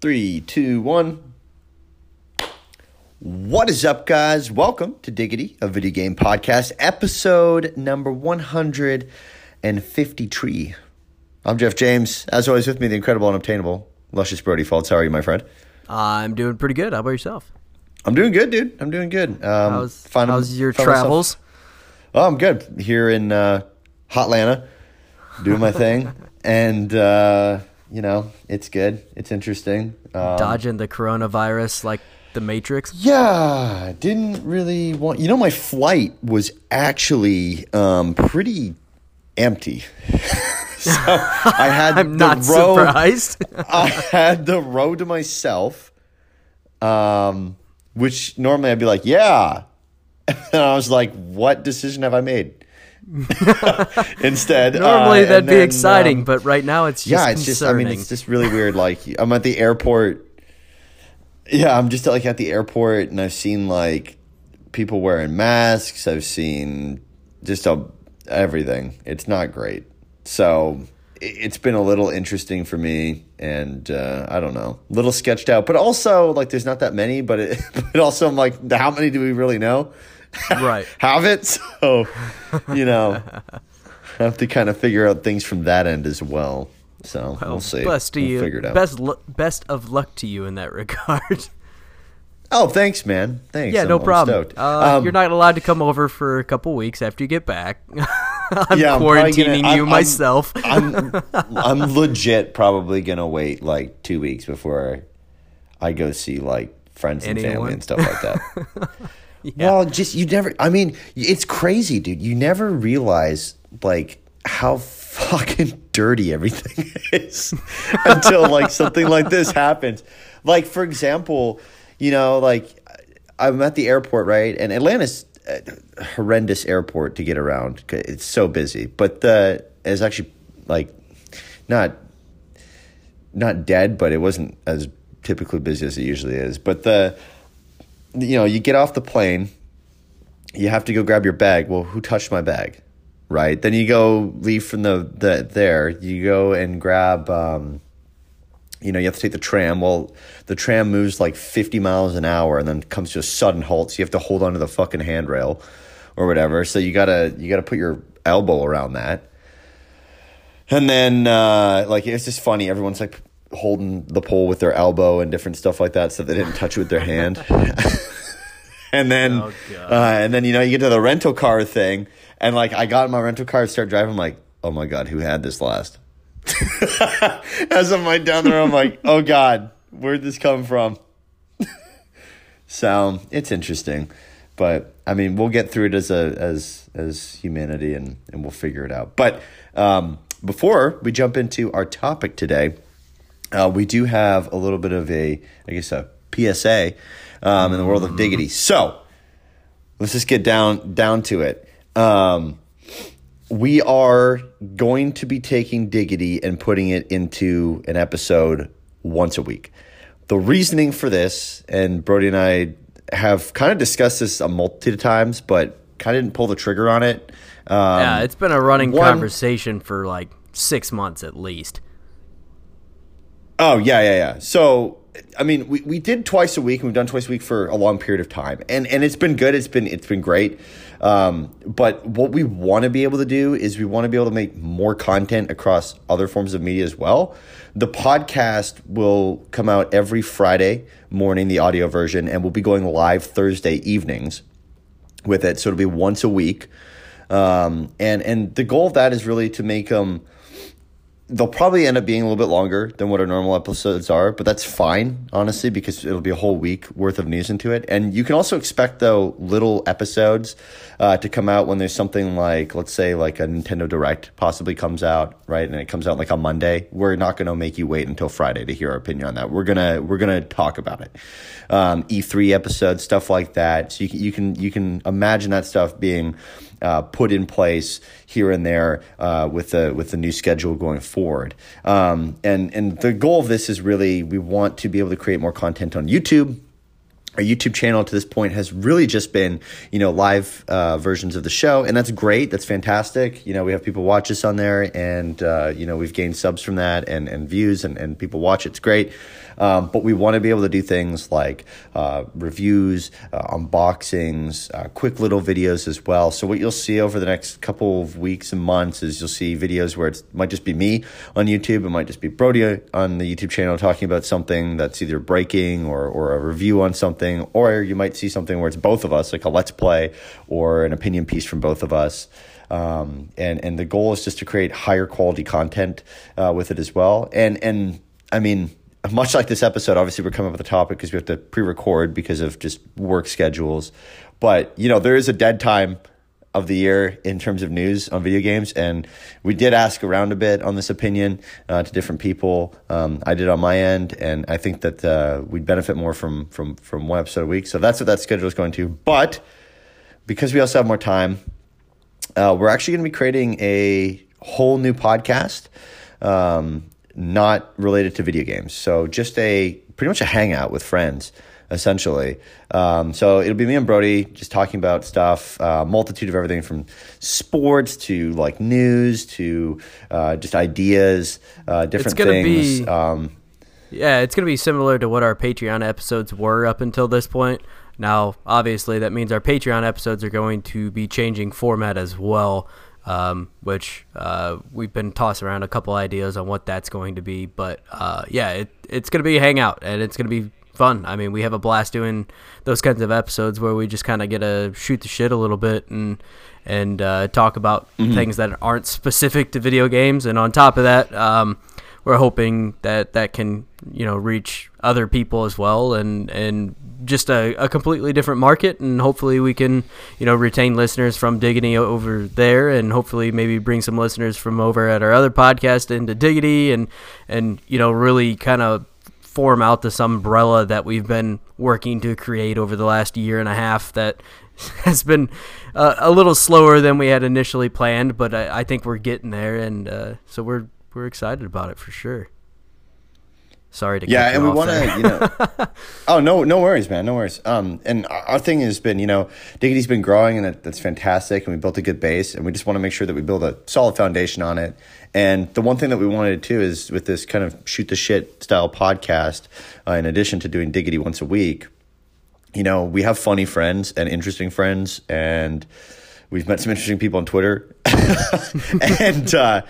Three, two, one. What is up, guys? Welcome to Diggity, a video game podcast, episode number 153. I'm Jeff James. As always, with me, the incredible, unobtainable, luscious Brody Faults. How are you, my friend? I'm doing pretty good. How about yourself? I'm doing good, dude. I'm doing good. Um, How's, find- how's your found myself- travels? Oh, I'm good. Here in uh, Hotlanta, doing my thing. and, uh, you know, it's good. It's interesting. Um, Dodging the coronavirus like the Matrix? Yeah, didn't really want. You know, my flight was actually um, pretty empty. so I had I'm the not row. surprised. I had the row to myself, um, which normally I'd be like, yeah. And I was like, what decision have I made? Instead, Normally uh, that'd be then, exciting, um, but right now it's just yeah, it's just. I mean, it's just really weird. Like I'm at the airport. Yeah, I'm just like at the airport, and I've seen like people wearing masks. I've seen just a, everything. It's not great. So it- it's been a little interesting for me, and uh, I don't know, a little sketched out. But also, like, there's not that many. But it, but also, I'm like, how many do we really know? Right. have it. So, you know, I have to kind of figure out things from that end as well. So we'll see. Best to we'll you. Figure it out. Best lu- best of luck to you in that regard. Oh, thanks, man. Thanks. yeah, I'm- no I'm problem. Uh, Um, you're not allowed to come over for a couple weeks after you get back. I'm Yeah, I'm quarantining gonna- you I'm- myself. I'm I'm legit probably gonna wait like two weeks before I go see like friends and family and stuff like that. Well, just you never. I mean, it's crazy, dude. You never realize like how fucking dirty everything is until like something like this happens. Like for example, you know, like I'm at the airport, right? And Atlanta's a horrendous airport to get around. It's so busy, but the is actually like not not dead, but it wasn't as typically busy as it usually is. But the you know, you get off the plane, you have to go grab your bag. Well, who touched my bag? Right? Then you go leave from the, the there, you go and grab um you know, you have to take the tram. Well, the tram moves like 50 miles an hour and then comes to a sudden halt. So you have to hold onto the fucking handrail or whatever. So you gotta you gotta put your elbow around that. And then uh, like it's just funny. Everyone's like holding the pole with their elbow and different stuff like that, so they didn't touch it with their hand. and then Oh, uh, and then you know you get to the rental car thing, and like I got in my rental car, and start driving. I'm like, oh my god, who had this last? As I'm like down the road, I'm like, oh god, where'd this come from? so it's interesting, but I mean, we'll get through it as a as as humanity, and and we'll figure it out. But um, before we jump into our topic today, uh, we do have a little bit of a, I guess, a PSA um, in the world of diggity. So let's just get down down to it. Um, we are going to be taking diggity and putting it into an episode once a week. The reasoning for this, and Brody and I have kind of discussed this a multitude of times, but kind of didn't pull the trigger on it. Um, yeah, it's been a running one- conversation for like six months at least. Oh yeah, yeah, yeah. So I mean, we, we did twice a week, and we've done twice a week for a long period of time, and and it's been good. It's been it's been great. Um, but what we want to be able to do is we want to be able to make more content across other forms of media as well. The podcast will come out every Friday morning, the audio version, and we'll be going live Thursday evenings with it. So it'll be once a week. Um, and and the goal of that is really to make them they'll probably end up being a little bit longer than what our normal episodes are, but that's fine, honestly, because it'll be a whole week worth of news into it. And you can also expect, though, little episodes uh, to come out when there's something like, let's say, like a Nintendo Direct possibly comes out, right? And it comes out like on Monday. We're not going to make you wait until Friday to hear our opinion on that. We're gonna we're gonna talk about it. Um, E3 episodes, stuff like that. So you can you can you can imagine that stuff being uh, put in place here and there uh, with the with the new schedule going forward. Um, and and the goal of this is really we want to be able to create more content on YouTube. our YouTube channel to this point has really just been, you know, live uh, versions of the show, and that's great. That's fantastic. You know, we have people watch us on there, and uh, you know, we've gained subs from that and and views, and and people watch. It's great. Um, but we want to be able to do things like uh, reviews, uh, unboxings, uh, quick little videos as well. So what you'll see over the next couple of weeks and months is you'll see videos where it might just be me on YouTube, it might just be Brody on the YouTube channel talking about something that's either breaking or or a review on something, or you might see something where it's both of us, like a let's play or an opinion piece from both of us. Um, and and the goal is just to create higher quality content uh, with it as well. And and I mean, much like this episode, obviously we're coming up with a topic because we have to pre-record because of just work schedules. But you know, there is a dead time of the year in terms of news on video games, and we did ask around a bit on this opinion uh, to different people. Um, I did on my end, and I think that uh, we'd benefit more from from from one episode a week. So that's what that schedule is going to. But because we also have more time, uh, we're actually going to be creating a whole new podcast. Um, not related to video games. So just a pretty much a hangout with friends, essentially. Um, so it'll be me and Brody just talking about stuff, uh, multitude of everything from sports to like news to uh, just ideas, uh, different things. Be, um, yeah, it's gonna be similar to what our Patreon episodes were up until this point. Now, obviously, that means our Patreon episodes are going to be changing format as well um, which uh, we've been tossing around a couple ideas on what that's going to be. But uh, yeah, it, it's going to be a hangout and it's going to be fun. I mean, we have a blast doing those kinds of episodes where we just kind of get to shoot the shit a little bit and and uh, talk about mm-hmm. things that aren't specific to video games. And on top of that, um, we're hoping that that can you know reach other people as well and and just a, a completely different market, and hopefully we can, you know, retain listeners from Diggity over there, and hopefully maybe bring some listeners from over at our other podcast into Diggity, and and you know really kind of form out this umbrella that we've been working to create over the last year and a half that has been uh, a little slower than we had initially planned, but I, I think we're getting there, and uh, so we're we're excited about it for sure. Sorry to yeah, and we want to, you know. oh no, no worries, man, no worries. Um, and our thing has been, you know, Diggity's been growing, and that's fantastic, and we built a good base, and we just want to make sure that we build a solid foundation on it. And the one thing that we wanted to do is with this kind of shoot the shit style podcast, uh, in addition to doing Diggity once a week, you know, we have funny friends and interesting friends, and we've met some interesting people on Twitter, and. Uh,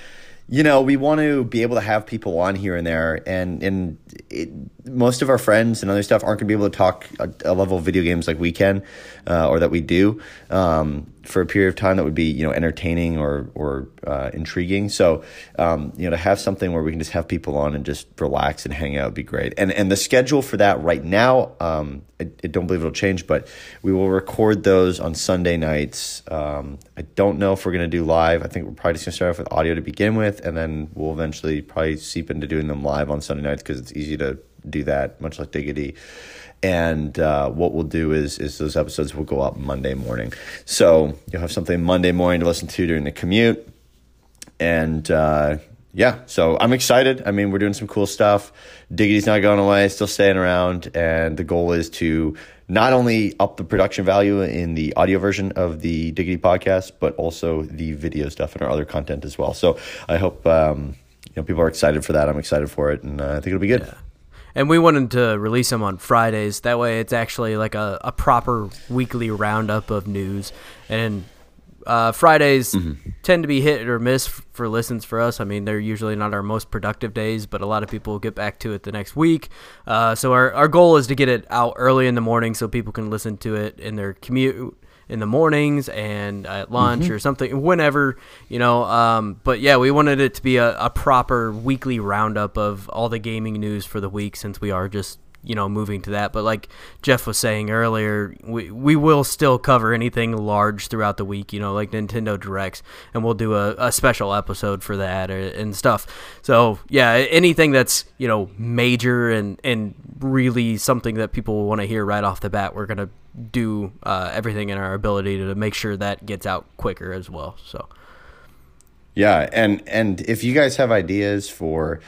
you know, we want to be able to have people on here and there, and and it, most of our friends and other stuff aren't going to be able to talk a, a, level of video games like we can, uh, or that we do. Um, for a period of time that would be you know entertaining or or uh, intriguing. So um, you know to have something where we can just have people on and just relax and hang out would be great. And and the schedule for that right now, um, I, I, don't believe it'll change, but we will record those on Sunday nights. Um, I don't know if we're gonna do live. I think we're probably just gonna start off with audio to begin with, and then we'll eventually probably seep into doing them live on Sunday nights because it's easy to do that, much like Diggity and uh, what we'll do is is those episodes will go up Monday morning. So you'll have something Monday morning to listen to during the commute, and uh, yeah, so I'm excited. I mean, we're doing some cool stuff. Diggity's not going away, still staying around, and the goal is to not only up the production value in the audio version of the Diggity podcast, but also the video stuff and our other content as well. So I hope um, you know people are excited for that. I'm excited for it, and uh, I think it'll be good. Yeah and we wanted to release them on Fridays. That way, it's actually like a, a proper weekly roundup of news. And uh, Fridays mm-hmm. tend to be hit or miss for listens for us. I mean, they're usually not our most productive days, but a lot of people get back to it the next week. Uh, so our, our goal is to get it out early in the morning so people can listen to it in their commute in the mornings and at lunch mm-hmm. or something, whenever, you know. Um, but yeah, we wanted it to be a, a proper weekly roundup of all the gaming news for the week since we are just you know moving to that but like jeff was saying earlier we, we will still cover anything large throughout the week you know like nintendo directs and we'll do a, a special episode for that or, and stuff so yeah anything that's you know major and and really something that people want to hear right off the bat we're gonna do uh, everything in our ability to make sure that gets out quicker as well. So. Yeah, and and if you guys have ideas for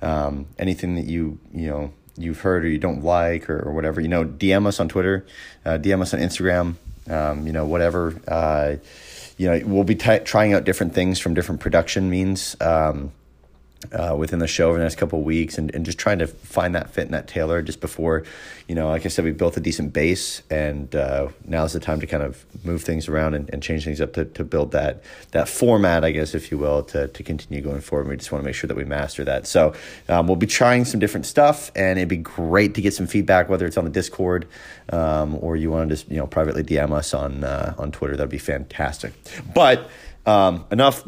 um, anything that you you know you've heard or you don't like or, or whatever, you know, DM us on Twitter, uh, DM us on Instagram, um, you know, whatever. Uh, you know, we'll be t- trying out different things from different production means. Um, uh, within the show over the next couple of weeks and, and just trying to find that fit and that tailor just before, you know, like I said, we built a decent base and uh, now's the time to kind of move things around and, and change things up to, to build that that format, I guess, if you will, to, to continue going forward. We just want to make sure that we master that. So um, we'll be trying some different stuff and it'd be great to get some feedback, whether it's on the Discord um, or you want to just, you know, privately DM us on, uh, on Twitter. That'd be fantastic. But um, enough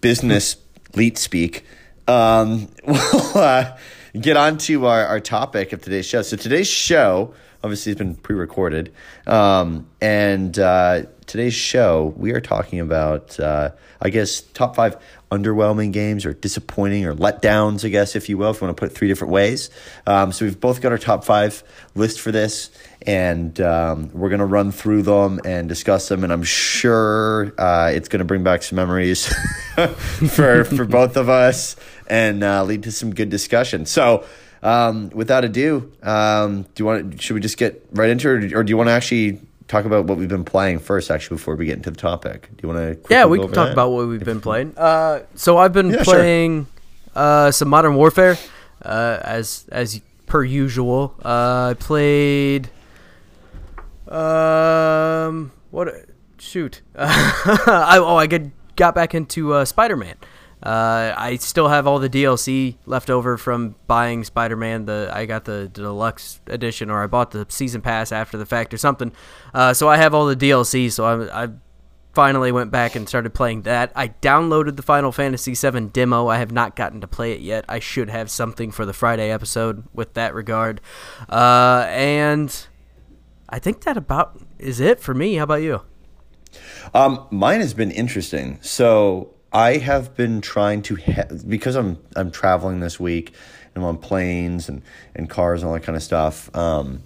business leet speak um, we'll uh, get on to our, our topic of today's show. So today's show obviously has been pre-recorded, um, and uh, today's show we are talking about, uh, I guess, top five underwhelming games or disappointing or letdowns, I guess, if you will, if you want to put it three different ways. Um, so we've both got our top five list for this, and um, we're going to run through them and discuss them. And I'm sure uh, it's going to bring back some memories for for both of us and uh, lead to some good discussion. So. Um, without ado, um, do you want? Should we just get right into it, or do you want to actually talk about what we've been playing first, actually, before we get into the topic? Do you want to? Yeah, we can talk that? about what we've been playing. Uh, so I've been yeah, playing sure. uh, some Modern Warfare, uh, as as per usual. Uh, I played. Um, what? Shoot! I, oh, I got got back into uh, Spider Man. Uh, I still have all the DLC left over from buying Spider-Man. The I got the, deluxe edition, or I bought the season pass after the fact, or something. Uh, so I have all the DLC. So I, I finally went back and started playing that. I downloaded the Final Fantasy VII demo. I have not gotten to play it yet. I should have something for the Friday episode with that regard. Uh, and I think that about is it for me. How about you? Um, mine has been interesting. So I have been trying to ha- because I'm I'm traveling this week and I'm on planes and, and cars and all that kind of stuff. Um,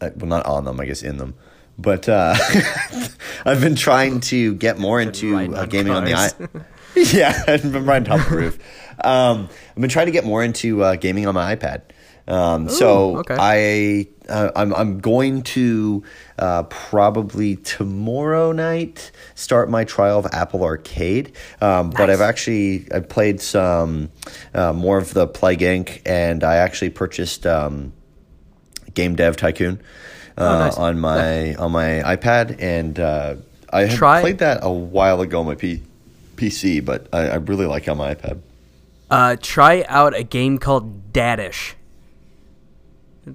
I, well, not on them, I guess in them. But uh, I've been trying to get more into uh, gaming on the yeah, I've been riding top of the roof. Um, I've been trying to get more into uh, gaming on my iPad. Um, Ooh, so okay. I uh, I'm I'm going to uh, probably tomorrow night start my trial of Apple Arcade. Um, nice. But I've actually I played some uh, more of the Plague Inc. and I actually purchased um, Game Dev Tycoon oh, uh, nice. on my yeah. on my iPad and uh, I had Try. played that a while ago on my P- PC, but I, I really like on my iPad. Uh, try out a game called Dadish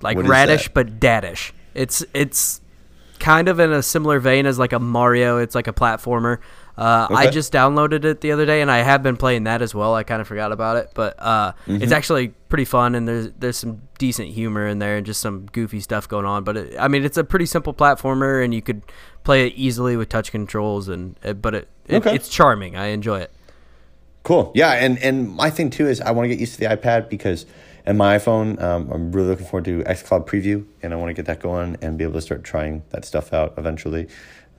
like radish but dadish. It's it's kind of in a similar vein as like a Mario. It's like a platformer. Uh, okay. I just downloaded it the other day, and I have been playing that as well. I kind of forgot about it, but uh, mm-hmm. it's actually pretty fun, and there's there's some decent humor in there and just some goofy stuff going on. But it, I mean, it's a pretty simple platformer, and you could play it easily with touch controls, and but it, it okay. it's charming. I enjoy it. Cool. Yeah, and and my thing too is I want to get used to the iPad because and my iPhone, um, I'm really looking forward to xCloud Preview, and I want to get that going and be able to start trying that stuff out eventually.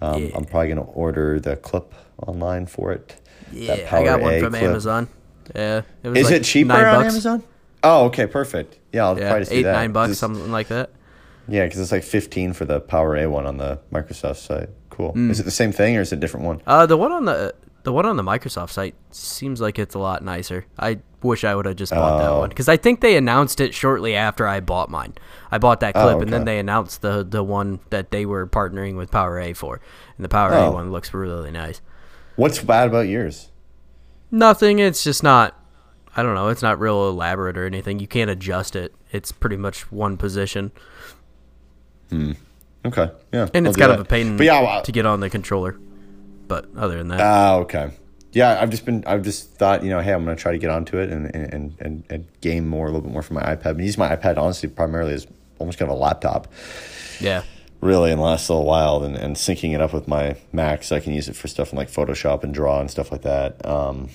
Um, yeah. I'm probably going to order the clip online for it. Yeah, I got one A from clip. Amazon. Yeah, it is like it cheaper on Amazon? Oh, okay, perfect. Yeah, I'll yeah, try to see eight, that. nine bucks, something like that. Yeah, because it's like fifteen for the PowerA one on the Microsoft site. Cool. Mm. Is it the same thing or is it a different one? Uh, the one on the the one on the Microsoft site seems like it's a lot nicer. I wish I would have just bought that one because I think they announced it shortly after I bought mine. I bought that clip oh, okay. and then they announced the the one that they were partnering with PowerA for, and the PowerA oh. one looks really nice. What's bad about yours? Nothing. It's just not. I don't know. It's not real elaborate or anything. You can't adjust it. It's pretty much one position. Hmm. Okay. Yeah. And I'll it's kind that. of a pain but yeah, well, to get on the controller. But other than that, ah, uh, okay. Yeah, I've just been. I've just thought, you know, hey, I'm going to try to get onto it and and, and and game more a little bit more from my iPad. I use my iPad honestly primarily as almost kind of a laptop. Yeah. Really, in the last little while, and, and syncing it up with my Mac so I can use it for stuff in like Photoshop and draw and stuff like that. Um,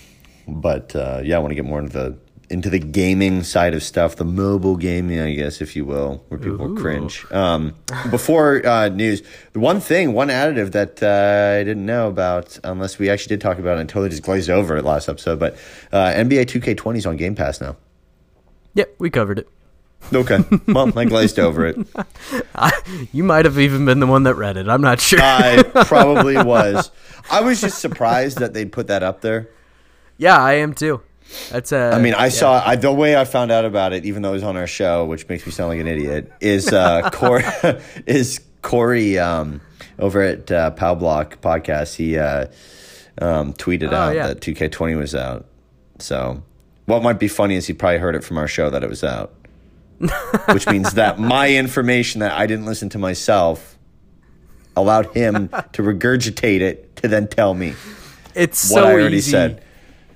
but uh, yeah, I want to get more into the into the gaming side of stuff, the mobile gaming, I guess, if you will, where people Ooh. cringe. Um, before uh, news, the one thing, one additive that uh, I didn't know about, unless we actually did talk about it and totally just glazed over it last episode, but uh, NBA 2K20 is on Game Pass now. Yep, we covered it. Okay. Well, I glazed over it. I, you might have even been the one that read it. I'm not sure. I probably was. I was just surprised that they'd put that up there. Yeah, I am too. That's a. I mean, I yeah. saw I, the way I found out about it, even though it was on our show, which makes me sound like an idiot. Is uh, Corey is Corey um, over at uh, Pow Block podcast? He uh, um, tweeted oh, out yeah. that 2K20 was out. So, what might be funny is he probably heard it from our show that it was out, which means that my information that I didn't listen to myself allowed him to regurgitate it to then tell me. It's what so I already easy. said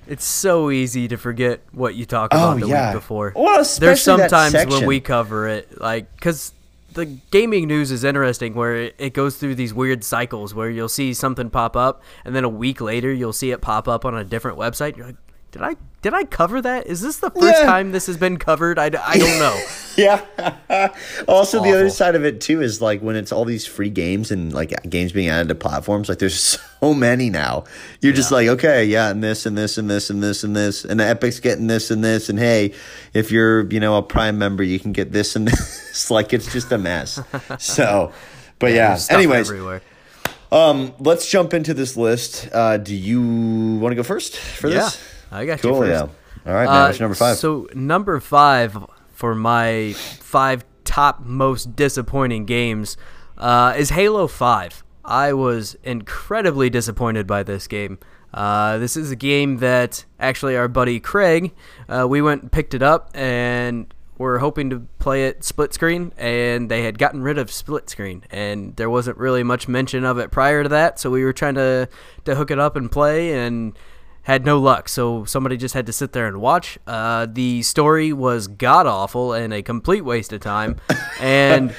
it's so easy to forget what you talked about oh, the yeah. week before. Well, there's sometimes when we cover it, like because the gaming news is interesting, where it, it goes through these weird cycles where you'll see something pop up, and then a week later you'll see it pop up on a different website. You're like, did I did I cover that? Is this the first yeah. time this has been covered? I, I don't know. yeah. also, the other side of it too is like when it's all these free games and like games being added to platforms. Like there's so many now. You're yeah. just like, okay, yeah, and this and this and this and this and this, and the Epic's getting this and this, and hey, if you're you know a Prime member, you can get this and this. like it's just a mess. so, but yeah. yeah anyways. Everywhere. Um, let's jump into this list. Uh, do you want to go first for yeah. this? I got cool, you first. Yeah. All right, man. Uh, What's number five? So number five for my five top most disappointing games uh, is Halo Five. I was incredibly disappointed by this game. Uh, this is a game that actually our buddy Craig, uh, we went and picked it up and were hoping to play it split screen, and they had gotten rid of split screen, and there wasn't really much mention of it prior to that. So we were trying to to hook it up and play, and had no luck, so somebody just had to sit there and watch. Uh, the story was god awful and a complete waste of time, and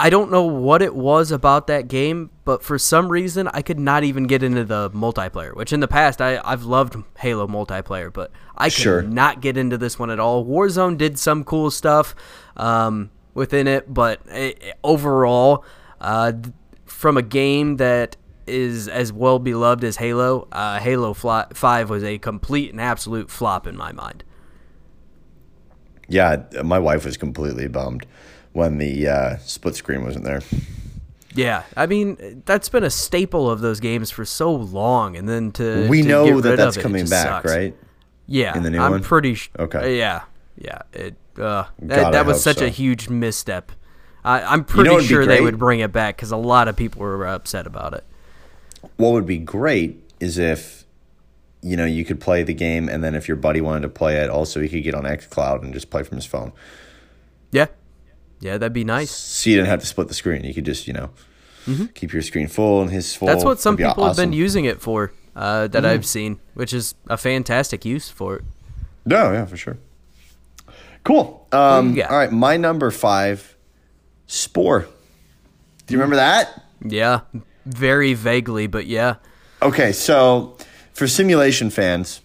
I don't know what it was about that game, but for some reason I could not even get into the multiplayer. Which in the past I I've loved Halo multiplayer, but I could sure. not get into this one at all. Warzone did some cool stuff um, within it, but it, overall, uh, from a game that is as well beloved as Halo, uh, Halo 5 was a complete and absolute flop in my mind. Yeah, my wife was completely bummed when the uh, split screen wasn't there. Yeah, I mean that's been a staple of those games for so long, and then to we to know that that's it, coming it back, sucks. right? Yeah, in the new I'm one. pretty sure. Okay. Yeah, yeah. It uh, that, that was such so. a huge misstep. I, am pretty you know sure they would bring it back because a lot of people were upset about it what would be great is if you know you could play the game and then if your buddy wanted to play it also he could get on xcloud and just play from his phone. Yeah. Yeah that'd be nice. So you didn't have to split the screen. You could just you know mm-hmm. keep your screen full and his full. That's what some people awesome. have been using it for uh, that mm-hmm. i've seen which is a fantastic use for it. No yeah for sure. Cool. Um, all right my number five spore. Do you remember that? Yeah very vaguely, but yeah. Okay, so for simulation fans,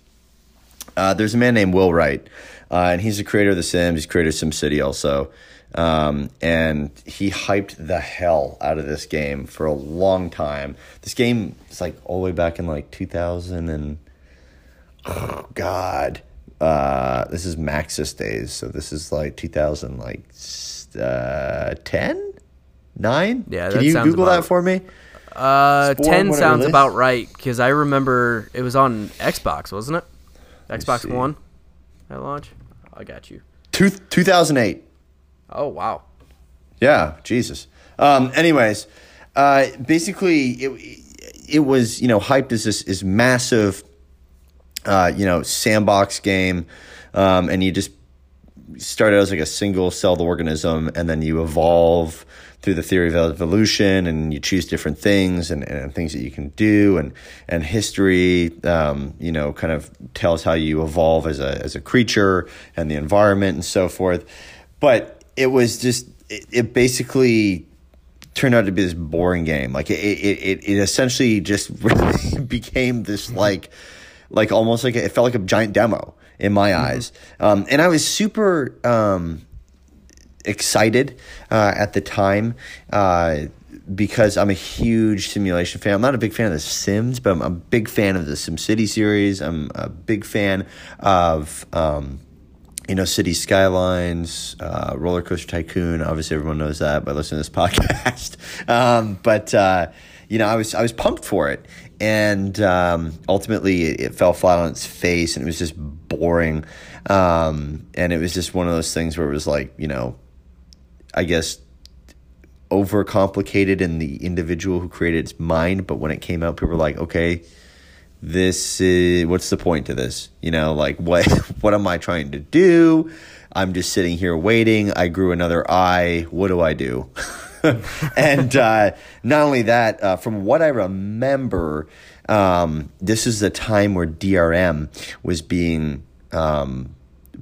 uh, there's a man named Will Wright, uh, and he's the creator of The Sims. He's creator of SimCity also. Um, and he hyped the hell out of this game for a long time. This game is like all the way back in like 2000 and oh god, uh, this is Maxis days. So this is like 2000 like uh, 10, 9? Yeah, can you Google that for me? Uh, ten sounds about right because I remember it was on Xbox, wasn't it? Xbox One at launch. I got you. Two, 2008. Oh wow. Yeah, Jesus. Um, anyways, uh, basically, it it was you know hyped as this is massive, uh, you know, sandbox game, um, and you just started as like a single celled organism, and then you evolve through the theory of evolution and you choose different things and, and things that you can do and and history um, you know kind of tells how you evolve as a as a creature and the environment and so forth. But it was just it, it basically turned out to be this boring game. Like it it, it, it essentially just really became this like like almost like a, it felt like a giant demo in my mm-hmm. eyes. Um, and i was super um, excited uh, at the time uh, because I'm a huge simulation fan. I'm not a big fan of The Sims, but I'm a big fan of the SimCity series. I'm a big fan of um, you know, City Skylines, uh, Roller Coaster Tycoon. Obviously, everyone knows that by listening to this podcast. um, but uh, you know, I was I was pumped for it, and um, ultimately, it, it, fell flat on its face, and it was just boring. Um, and it was just one of those things where it was like, you know, I guess overcomplicated in the individual who created its mind. But when it came out, people were like, okay this is what's the point to this? You know like what what am i trying to do? I'm just sitting here waiting. I grew another eye. What do i do? And uh, not only that uh, from what i remember um, this is the time where drm was being um,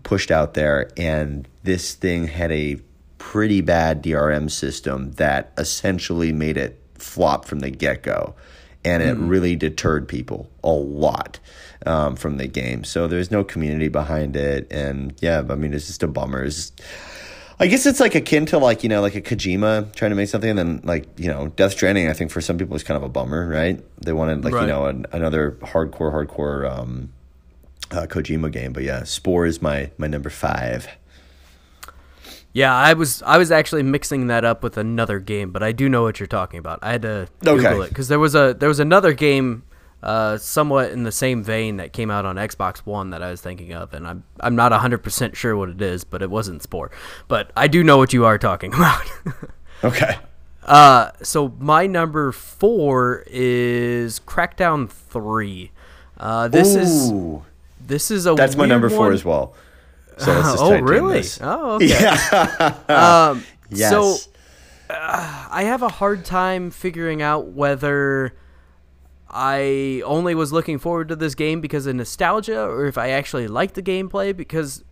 pushed out there and this thing had a pretty bad drm system that essentially made it flop from the get-go and it mm. really deterred people a lot um, from the game. So there's no community behind it, and yeah, I mean it's just a bummer. Just, I guess it's like akin to like you know like a Kojima trying to make something, and then like you know Death Stranding. I think for some people is kind of a bummer, right? They wanted like right. you know an, another hardcore hardcore um, uh, Kojima game, but yeah, Spore is my my number five. Yeah, I was I was actually mixing that up with another game, but I do know what you're talking about. I had to Google okay. it because there was a there was another game, uh, somewhat in the same vein that came out on Xbox One that I was thinking of, and I'm I'm not hundred percent sure what it is, but it wasn't Spore. But I do know what you are talking about. okay. Uh, so my number four is Crackdown Three. Uh, this Ooh. is this is a that's my number four one. as well. So let's just oh, really? Oh, okay. Yeah. um, yes. So uh, I have a hard time figuring out whether I only was looking forward to this game because of nostalgia or if I actually like the gameplay because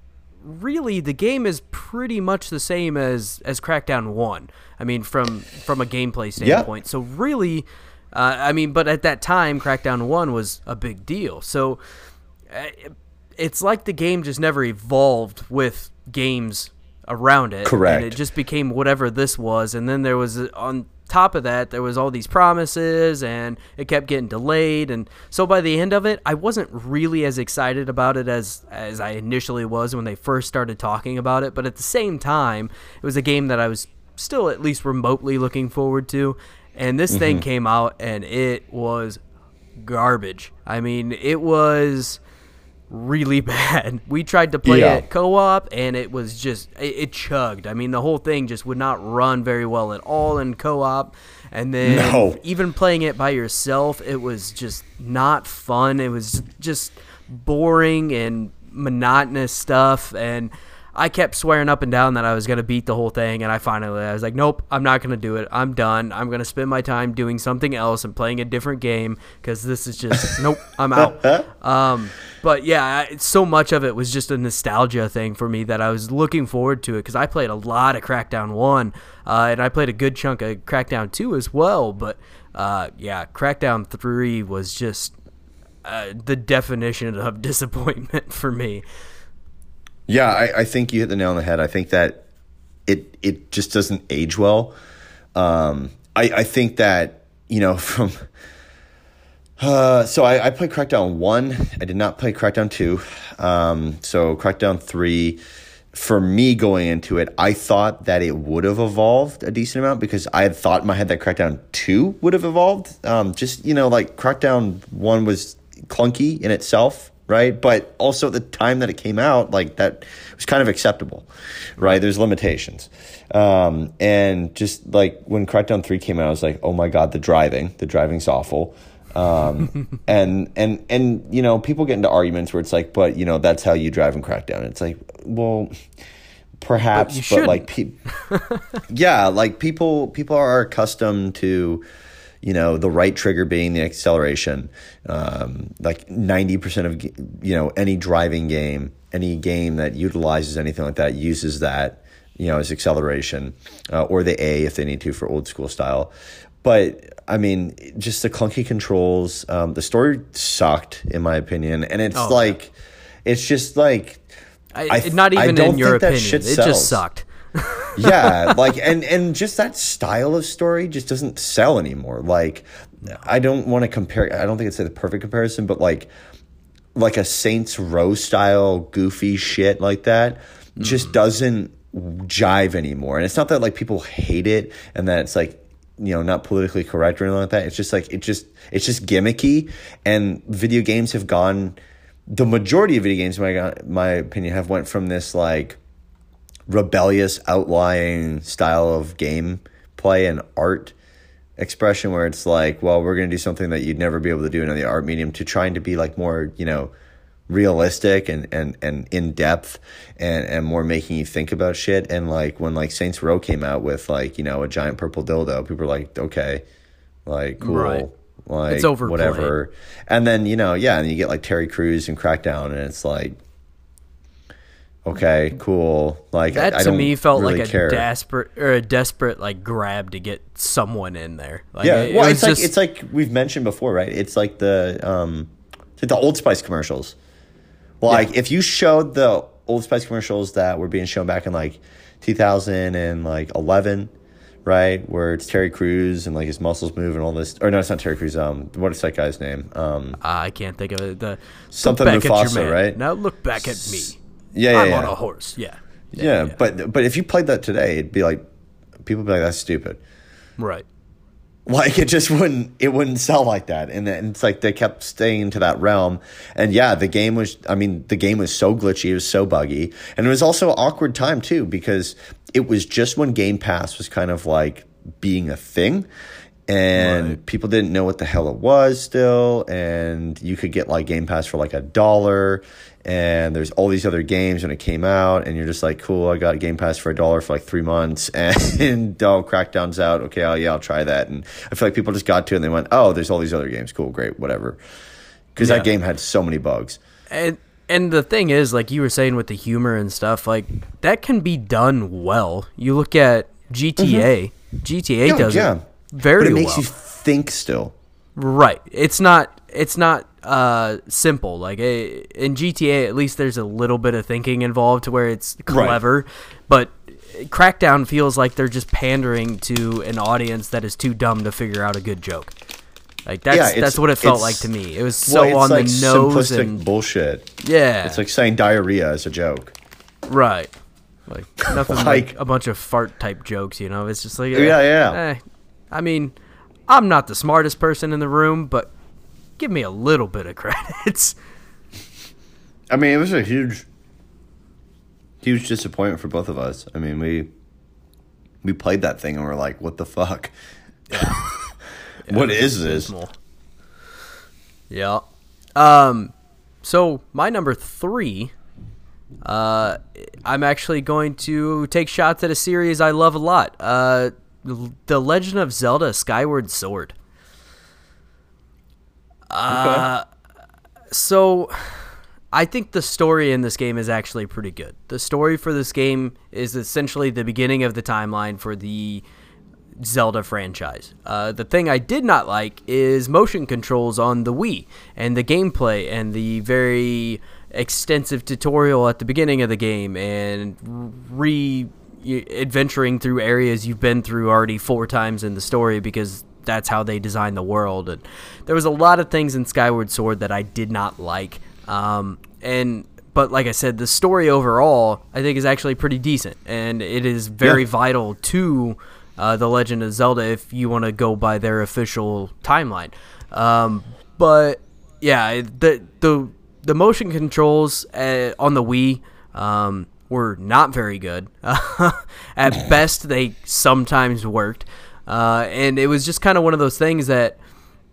really the game is pretty much the same as as Crackdown 1. I mean from from a gameplay standpoint. Yeah. So really uh, I mean but at that time Crackdown 1 was a big deal. So uh, it's like the game just never evolved with games around it. Correct. And it just became whatever this was. And then there was, on top of that, there was all these promises and it kept getting delayed. And so by the end of it, I wasn't really as excited about it as, as I initially was when they first started talking about it. But at the same time, it was a game that I was still at least remotely looking forward to. And this mm-hmm. thing came out and it was garbage. I mean, it was really bad. We tried to play yeah. it co-op and it was just it, it, chugged. I mean, the whole thing just would not run very well at all in co-op. And then no. even playing it by yourself, it was just not fun. It was just boring and monotonous stuff and I kept swearing up and down that I was going to beat the whole thing, and I finally I was like, nope, I'm not going to do it. I'm done. I'm going to spend my time doing something else and playing a different game because this is just nope. I'm out. Um, but yeah, so much of it was just a nostalgia thing for me that I was looking forward to it because I played a lot of Crackdown One, uh, and I played a good chunk of Crackdown Two as well. But uh, yeah, Crackdown Three was just uh, the definition of disappointment for me. Yeah, I, I, think you hit the nail on the head. I think that it it just doesn't age well. Um, I, I think that you know from. Uh, so I, I played Crackdown one. I did not play Crackdown two. Um, so Crackdown three, for me going into it, I thought that it would have evolved a decent amount because I had thought in my head that Crackdown two would have evolved. Um, just you know, like Crackdown one was clunky in itself right? But also at the time that it came out, like that was kind of acceptable, right? There's limitations. Um, and just like when Crackdown 3 came out, I was like, oh my God, the driving, the driving's awful. Um, and, and, and, you know, people get into arguments where it's like, but, you know, that's how you drive in Crackdown. It's like, well, perhaps, but, but like, pe- yeah, like people, people are accustomed to, you know the right trigger being the acceleration. Um, like 90% of you know any driving game any game that utilizes anything like that uses that you know as acceleration uh, or the a if they need to for old school style. But i mean just the clunky controls um, the story sucked in my opinion. And it's oh, like it's just like I, I, not even I don't in your opinion. it just sucked yeah, like and and just that style of story just doesn't sell anymore. Like I don't want to compare I don't think it's the perfect comparison, but like like a Saints Row style goofy shit like that just mm. doesn't jive anymore. And it's not that like people hate it and that it's like you know not politically correct or anything like that. It's just like it just it's just gimmicky and video games have gone the majority of video games in my my opinion have went from this like rebellious outlying style of game play and art expression where it's like, well, we're going to do something that you'd never be able to do in the art medium to trying to be like more, you know, realistic and, and, and in depth and, and more making you think about shit. And like when like Saints Row came out with like, you know, a giant purple dildo, people were like, okay, like cool. Right. Like it's over whatever. And then, you know, yeah, and you get like Terry Crews and Crackdown and it's like okay, cool. Like that I, to me felt really like a care. desperate or a desperate like grab to get someone in there. Like, yeah, it, well, it it's like it's like we've mentioned before, right? It's like the um, like the Old Spice commercials. Like yeah. if you showed the Old Spice commercials that were being shown back in like 2000 and like 11 right? Where it's Terry Crews and like his muscles move and all this. Or no, it's not Terry Crews. Um, what is that guy's name? Um, I can't think of it. The something Mufasa, right? Now look back at me. Yeah, yeah, I'm yeah. on a horse. Yeah. Yeah, yeah, yeah. but but if you played that today, it'd be like people would be like that's stupid. Right. Like it just wouldn't it wouldn't sell like that, and, and it's like they kept staying to that realm. And yeah, the game was I mean the game was so glitchy, it was so buggy, and it was also an awkward time too because it was just when Game Pass was kind of like being a thing and right. people didn't know what the hell it was still and you could get like game pass for like a dollar and there's all these other games when it came out and you're just like cool i got game pass for a dollar for like three months and oh crackdown's out okay oh yeah i'll try that and i feel like people just got to it and they went oh there's all these other games cool great whatever because yeah. that game had so many bugs and and the thing is like you were saying with the humor and stuff like that can be done well you look at gta mm-hmm. gta yeah, does yeah. it very but it makes well. you think still right it's not it's not uh simple like a, in GTA at least there's a little bit of thinking involved to where it's clever right. but Crackdown feels like they're just pandering to an audience that is too dumb to figure out a good joke. Like that's yeah, that's what it felt like to me. It was so well, on like the nose and bullshit. Yeah, it's like saying diarrhea as a joke. Right. Like nothing like, like, a bunch of fart type jokes, you know. It's just like yeah, eh, yeah. Eh. I mean, I'm not the smartest person in the room, but give me a little bit of credits. I mean, it was a huge, huge disappointment for both of us. I mean, we we played that thing and we're like, "What the fuck? Yeah. yeah, what is this?" Yeah. Um. So my number three. Uh, I'm actually going to take shots at a series I love a lot. Uh, The Legend of Zelda: Skyward Sword. Uh, so I think the story in this game is actually pretty good. The story for this game is essentially the beginning of the timeline for the Zelda franchise. Uh, the thing I did not like is motion controls on the Wii and the gameplay and the very extensive tutorial at the beginning of the game and re adventuring through areas you've been through already four times in the story because that's how they designed the world. And there was a lot of things in Skyward Sword that I did not like. Um, and but like I said, the story overall I think is actually pretty decent, and it is very yeah. vital to uh, the Legend of Zelda if you want to go by their official timeline. Um, but yeah, the the the motion controls uh, on the Wii. Um, were not very good. At best, they sometimes worked. Uh, and it was just kind of one of those things that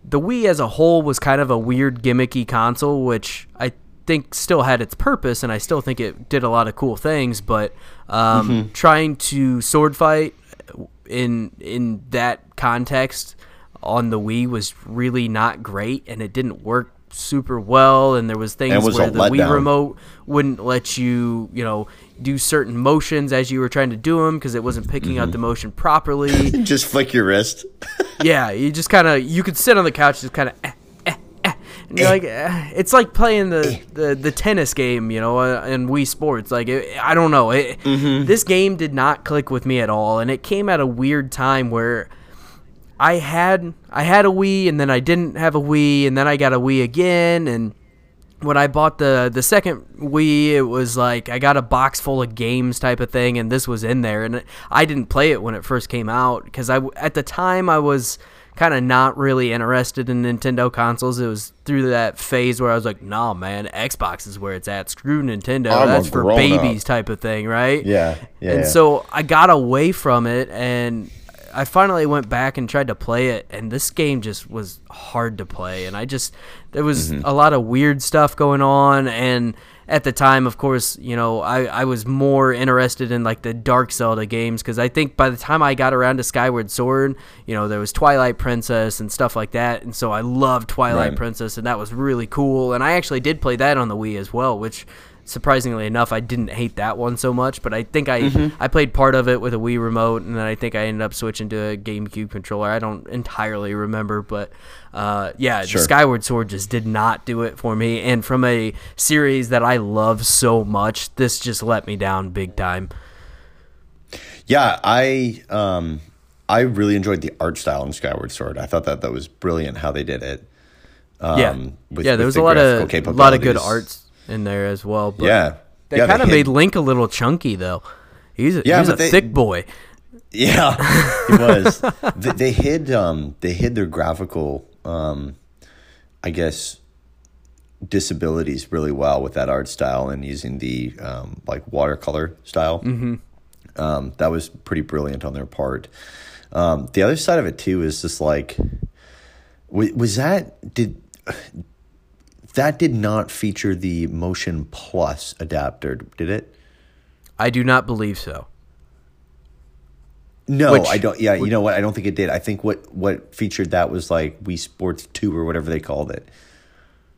the Wii as a whole was kind of a weird gimmicky console, which I think still had its purpose, and I still think it did a lot of cool things. But um, mm-hmm. trying to sword fight in in that context on the Wii was really not great, and it didn't work super well. And there was things was where the Wii remote wouldn't let you, you know, do certain motions as you were trying to do them because it wasn't picking mm-hmm. out the motion properly. just flick your wrist. yeah, you just kind of you could sit on the couch just kind of. Eh, eh, eh, and you're like, eh. it's like playing the, eh. the, the tennis game, you know, uh, in Wii Sports. Like, it, I don't know, it, mm-hmm. this game did not click with me at all, and it came at a weird time where I had I had a Wii, and then I didn't have a Wii, and then I got a Wii again, and when I bought the the second Wii, it was like I got a box full of games type of thing, and this was in there, and I didn't play it when it first came out because I at the time I was kind of not really interested in Nintendo consoles. It was through that phase where I was like, "Nah, man, Xbox is where it's at. Screw Nintendo. I'm That's for grown-up." babies," type of thing, right? Yeah, yeah. and yeah. so I got away from it and I finally went back and tried to play it and this game just was hard to play and I just there was Mm-hmm. a lot of weird stuff going on and at the time of course you know I, I was more interested in like the dark zelda games because i think by the time i got around to skyward sword you know there was twilight princess and stuff like that and so i loved twilight Right. princess and that was really cool and i actually did play that on the wii as well which surprisingly enough, I didn't hate that one so much. But I think I Mm-hmm. I played part of it with a Wii remote, and then I think I ended up switching to a GameCube controller. I don't entirely remember, but uh, yeah, Sure. Skyward Sword just did not do it for me. And from a series that I love so much, this just let me down big time. Yeah, I um I really enjoyed the art style in Skyward Sword. I thought that that was brilliant how they did it. Um, yeah, with- yeah, there was the a lot of a lot of good arts in there as well. But Yeah, they yeah, kind of hit- made Link a little chunky though. He's a, Yeah, he's a they- thick boy. Yeah, it was. they, they hid um they hid their graphical um I guess disabilities really well with that art style and using the um like watercolor style. Mm-hmm. Um, that was pretty brilliant on their part. Um, the other side of it too is just like was, was that did that did not feature the Motion Plus adapter, did it? I do not believe so. No, Which- I don't. Yeah, you know what? I don't think it did. I think what what featured that was like Wii Sports Two or whatever they called it,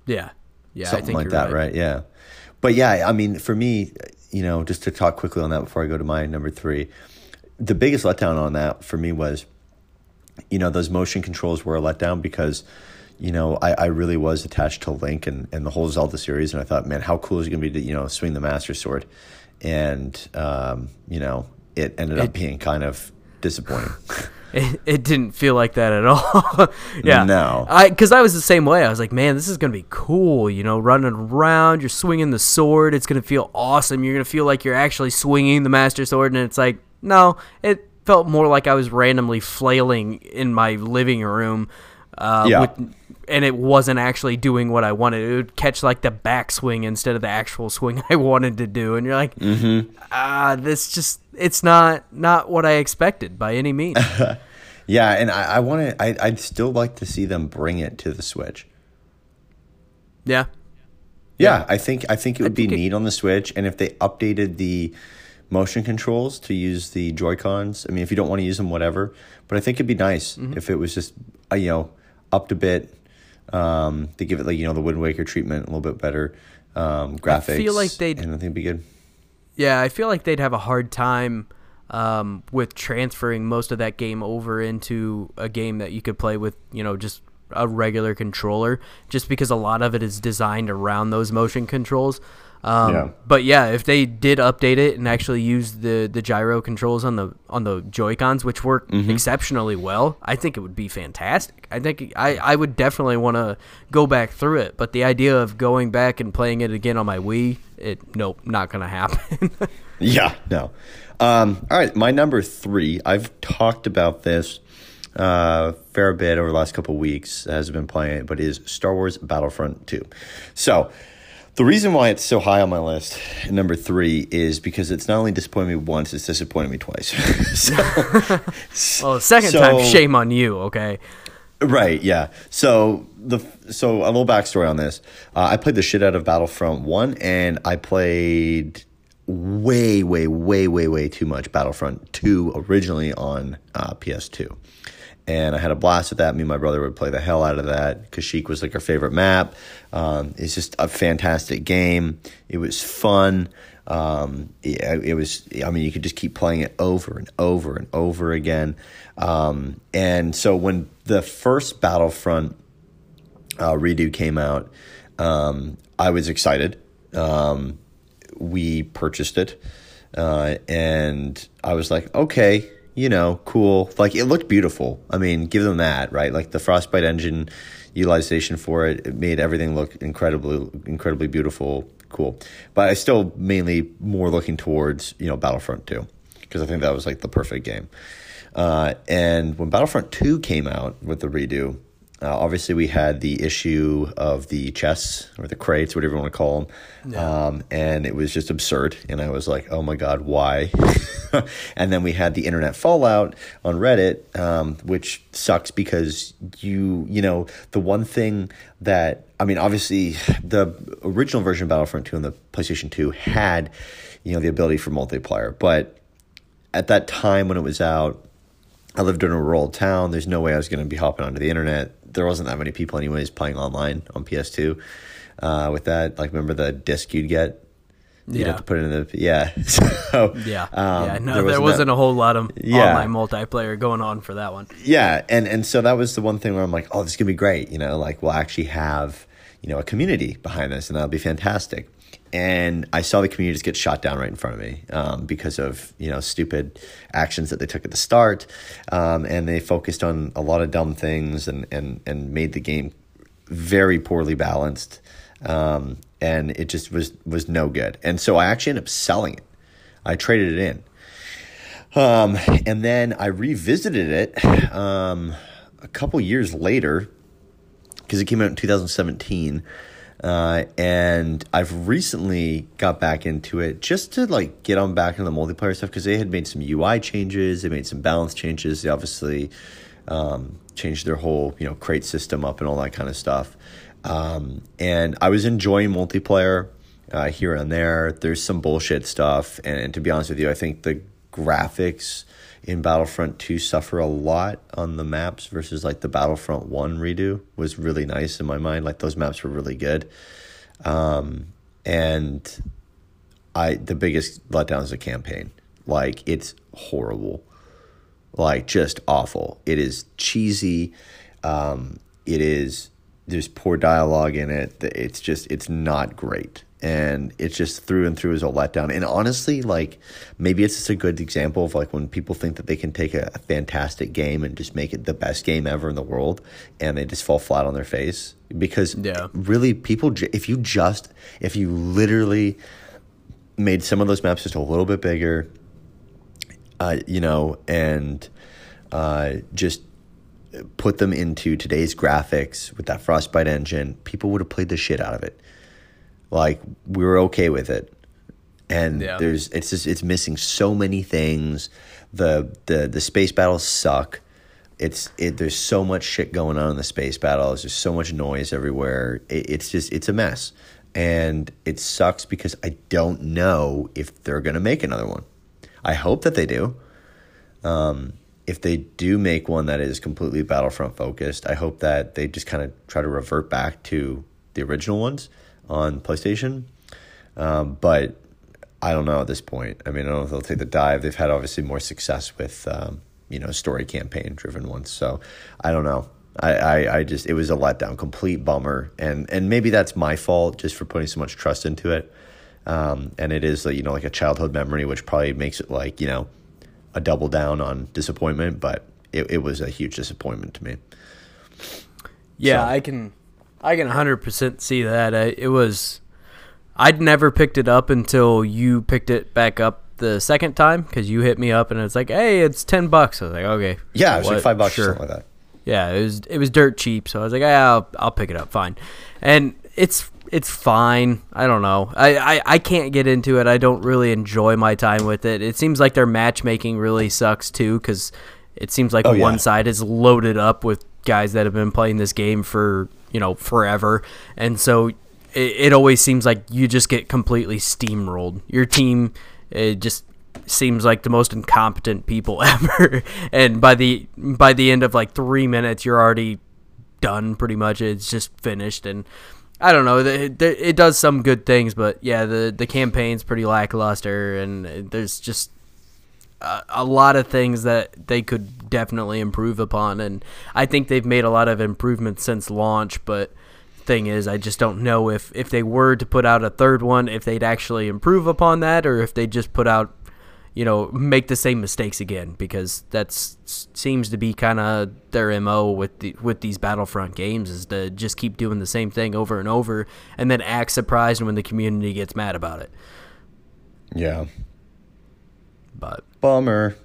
Yeah, yeah, I something like that, right. Yeah, but yeah, I mean, for me, you know, just to talk quickly on that before I go to my number three, the biggest letdown on that for me was, you know, those motion controls were a letdown because. You know, I, I really was attached to Link and, and the whole Zelda series, and I thought, man, how cool is it going to be to you know swing the Master Sword, and um, you know, it ended up being kind of disappointing. It, it didn't feel like that at all. yeah, No. I because I was the same way. I was like, man, this is gonna be cool. You know, running around, you're swinging the sword. It's gonna feel awesome. You're gonna feel like you're actually swinging the master sword, and it's like, no, it felt more like I was randomly flailing in my living room. Uh, Yeah. with, and it wasn't actually doing what I wanted. It would catch like the backswing instead of the actual swing I wanted to do, and you're like, ah, this just it's not not what I expected by any means. Yeah, and I, I want to. I, I'd still like to see them bring it to the Switch. yeah. Yeah, I think I think it would be think it- neat on the Switch, and if they updated the motion controls to use the Joy Cons. I mean, if you don't want to use them, whatever. But I think it'd be nice Mm-hmm. if it was just uh, you know upped a bit. Um, they give it like you know the Wind Waker treatment a little bit better um, graphics. feel like they'd- and I think it'd be good. Yeah, I feel like they'd have a hard time um, with transferring most of that game over into a game that you could play with, you know, just a regular controller, just because a lot of it is designed around those motion controls. Um, Yeah. But yeah, if they did update it and actually use the, the gyro controls on the on the Joy Cons, which work Mm-hmm. exceptionally well, I think it would be fantastic. I think I, I would definitely want to go back through it. But the idea of going back and playing it again on my Wii, it nope, not gonna happen. Yeah, no. Um, all right, my number three. I've talked about this uh, fair bit over the last couple of weeks as I've been playing it, but is Star Wars Battlefront Two. So the reason why it's so high on my list, number three, is because it's not only disappointed me once, it's disappointed me twice. so, Well, the second So- time, shame on you. Okay. Right. Yeah. So the so a little backstory on this. Uh, I played the shit out of Battlefront One, and I played way, way, way, way, way too much Battlefront Two originally on uh, PS2, and I had a blast with that. Me and my brother would play the hell out of that. Kashyyyk was like our favorite map. Um, it's just a fantastic game. It was fun. Um, it, it was, I mean, you could just keep playing it over and over and over again. Um, and so when the first Battlefront uh, redo came out, um, I was excited. Um, we purchased it, uh, and I was like, okay, you know, cool. Like it looked beautiful. I mean, give them that, right? Like the Frostbite engine, utilization for it. It made everything look incredibly incredibly beautiful, cool. But I still mainly more looking towards you know Battlefront Two because I think that was like the perfect game. Uh, and when Battlefront Two came out with the redo, uh, obviously, we had the issue of the chests or the crates, whatever you want to call them, yeah. um, and it was just absurd. And I was like, "Oh my god, why?" and then we had the internet fallout on Reddit, um, which sucks because you, you know, the one thing that I mean, obviously, the original version of Battlefront Two on the PlayStation Two had, you know, the ability for multiplayer, but at that time when it was out. I lived in a rural town. There's no way I was going to be hopping onto the internet there wasn't that many people anyways playing online on PS2 uh, with that. Like, remember the disc you'd get? You'd yeah. have to put it in the yeah. so yeah, um, yeah. No, there, there wasn't, that, a whole lot of yeah. online multiplayer going on for that one. Yeah, and and so that was the one thing where I'm like, oh, this is gonna be great. You know, like we'll actually have you know a community behind this, and that'll be fantastic and I saw the community just get shot down right in front of me um, because of you know stupid actions that they took at the start, um, and they focused on a lot of dumb things and and and made the game very poorly balanced, um, and it just was was no good. And so I actually ended up selling it. I traded it in, um, and then I revisited it um, a couple years later because it came out in 2017 uh, and I've recently got back into it just to like get on back into the multiplayer stuff because they had made some UI changes, they made some balance changes, they obviously um, changed their whole you know crate system up and all that kind of stuff. Um, and I was enjoying multiplayer uh, here and there. There's some bullshit stuff, and, and to be honest with you, I think the graphics in Battlefront 2 suffer a lot on the maps versus like the Battlefront 1 redo was really nice in my mind. Like those maps were really good. Um, and I the biggest letdown is the campaign. Like it's horrible. Like just awful. It is cheesy. Um, it is there's poor dialogue in it. It's just it's not great and it's just through and through is a letdown. And honestly, like maybe it's just a good example of like when people think that they can take a, a, fantastic game and just make it the best game ever in the world, and they just fall flat on their face because yeah. really people if you just if you literally made some of those maps just a little bit bigger, uh, you know, and uh, just put them into today's graphics with that Frostbite engine, people would have played the shit out of it like we were okay with it. And yeah. there's it's just it's missing so many things. The the the space battles suck. It's it there's so much shit going on in the space battles. There's so much noise everywhere. It, it's just it's a mess. And it sucks because i don't know if they're going to make another one. I hope that they do. Um, if they do make one that is completely battlefront focused i hope that they just kind of try to revert back to the original ones on PlayStation. Um, but I don't know at this point. I mean, I don't know if they'll take the dive. They've had obviously more success with um, you know story campaign driven ones. So I don't know. I, I, I just it was a letdown, complete bummer, and and maybe that's my fault just for putting so much trust into it. Um, and it is you know like a childhood memory, which probably makes it like you know a double down on disappointment. But it, it was a huge disappointment to me. Yeah, so. I can I can 100% see that. I, it was. I'd never picked it up until you picked it back up the second time because you hit me up and it's like, hey, it's 10 bucks. I was like, okay. Yeah, it was like five bucks sure. or something like that. Yeah, it was it was dirt cheap, so I was like, yeah, I'll, I'll pick it up, fine. And it's it's fine. I don't know. I, I, I can't get into it. I don't really enjoy my time with it. It seems like their matchmaking really sucks too because it seems like oh, one yeah. side is loaded up with guys that have been playing this game for you know forever, and so it, it always seems like you just get completely steamrolled. Your team just seems like the most incompetent people ever, and by the by the end of like three minutes, you're already done pretty much. It's just finished and. I don't know. It, it, does some good things, but yeah, the the campaign's pretty lackluster, and there's just a, lot of things that they could definitely improve upon. And I think they've made a lot of improvements since launch, but thing is I just don't know if if they were to put out a third one if they'd actually improve upon that or if they just put out you know, make the same mistakes again because that seems to be kind of their mo with the with these Battlefront games is to just keep doing the same thing over and over and then act surprised when the community gets mad about it. Yeah. But bummer.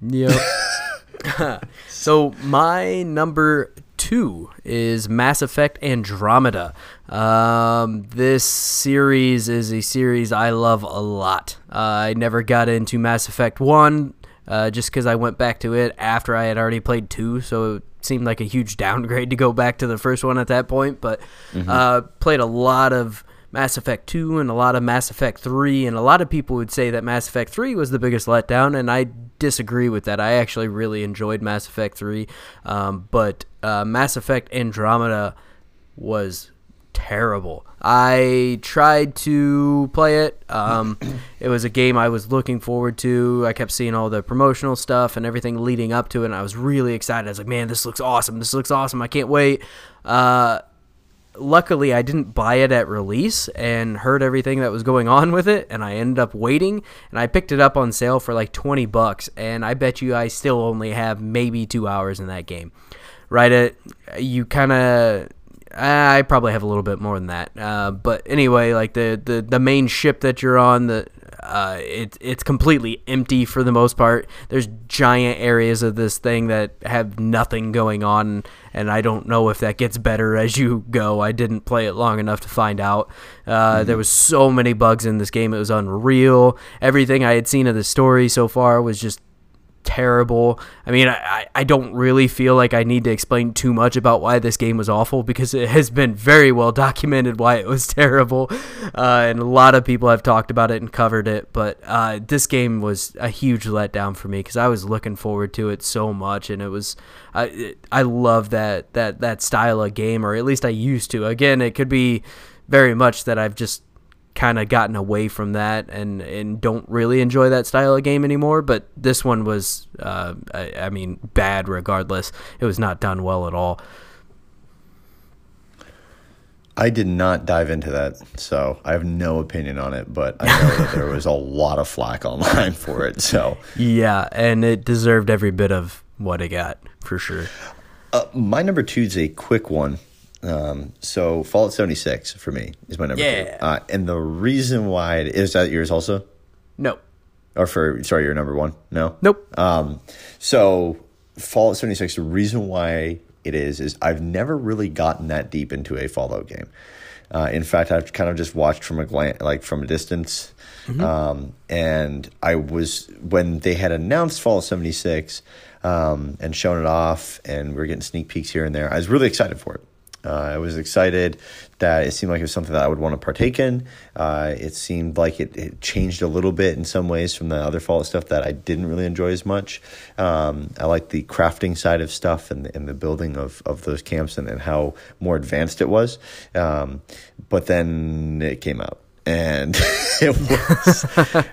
Yep. so my number two is Mass Effect Andromeda. Um, this series is a series I love a lot. Uh, I never got into Mass Effect 1 uh, just because I went back to it after I had already played 2, so it seemed like a huge downgrade to go back to the first one at that point. But mm-hmm. uh, played a lot of Mass Effect 2 and a lot of Mass Effect 3, and a lot of people would say that Mass Effect 3 was the biggest letdown, and I disagree with that. I actually really enjoyed Mass Effect 3, um, but uh, Mass Effect Andromeda was terrible. I tried to play it. Um, it was a game I was looking forward to. I kept seeing all the promotional stuff and everything leading up to it, and I was really excited. I was like, man, this looks awesome. This looks awesome. I can't wait. Uh, luckily I didn't buy it at release and heard everything that was going on with it and I ended up waiting and I picked it up on sale for like 20 bucks and I bet you I still only have maybe 2 hours in that game. Right it you kind of I probably have a little bit more than that. Uh, but anyway, like the, the, the main ship that you're on, the uh, it, it's completely empty for the most part. There's giant areas of this thing that have nothing going on, and I don't know if that gets better as you go. I didn't play it long enough to find out. Uh, mm-hmm. There was so many bugs in this game; it was unreal. Everything I had seen of the story so far was just terrible. I mean, I, I don't really feel like I need to explain too much about why this game was awful because it has been very well documented why it was terrible. Uh, and a lot of people have talked about it and covered it. But uh, this game was a huge letdown for me because I was looking forward to it so much. And it was, I, I love that, that, that style of game, or at least I used to. Again, it could be very much that I've just kind of gotten away from that and and don't really enjoy that style of game anymore. But this one was, uh, I, I, mean, bad regardless. It was not done well at all. I did not dive into that, so I have no opinion on it. But I know that there was a lot of flack online for it. So yeah, and it deserved every bit of what it got for sure. Uh, my number two is a quick one. Um, so Fallout 76 for me is my number yeah. two. Uh, and the reason why it, is that yours also? No. Or for sorry, your number one? No. Nope. Um, so Fallout 76. The reason why it is is I've never really gotten that deep into a Fallout game. Uh, in fact, I've kind of just watched from a glance, like from a distance. Mm-hmm. Um, and I was when they had announced Fallout 76 um, and shown it off, and we are getting sneak peeks here and there. I was really excited for it. Uh, I was excited that it seemed like it was something that I would want to partake in. Uh, it seemed like it, it, changed a little bit in some ways from the other Fallout stuff that I didn't really enjoy as much. Um, I like the crafting side of stuff and, and the building of, of those camps and, and how more advanced it was. Um, but then it came out and it was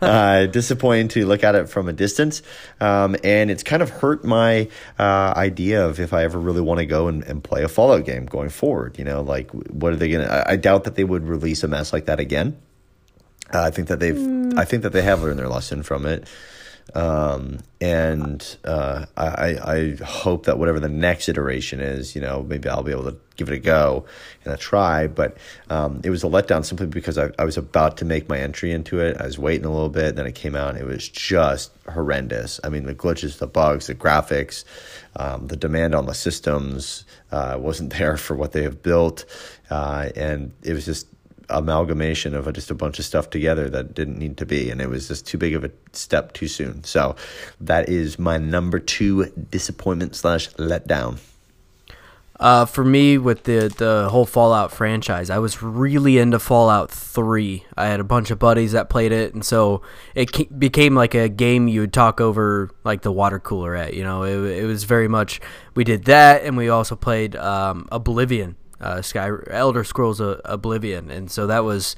uh, disappointing to look at it from a distance. Um, and it's kind of hurt my uh, idea of if I ever really want to go and, and, play a Fallout game going forward. You know, like what are they going to? I doubt that they would release a mess like that again. Uh, I think that they've. Mm. I think that they have learned their lesson from it. Um, and uh, I, I hope that whatever the next iteration is, you know, maybe I'll be able to give it a go and a try. But um, it was a letdown simply because I, I was about to make my entry into it. I was waiting a little bit, then it came out. And it was just horrendous. I mean, the glitches, the bugs, the graphics, um, the demand on the systems uh, wasn't there for what they have built, uh, and it was just amalgamation of just a bunch of stuff together that didn't need to be, and it was just too big of a step too soon. So that is my number two disappointment slash letdown. Uh, for me, with the the whole Fallout franchise, I was really into Fallout Three. I had a bunch of buddies that played it, and so it became like a game you would talk over like the water cooler at. You know, it, it was very much we did that, and we also played um, Oblivion uh, Sky Elder Scrolls Oblivion, and so that was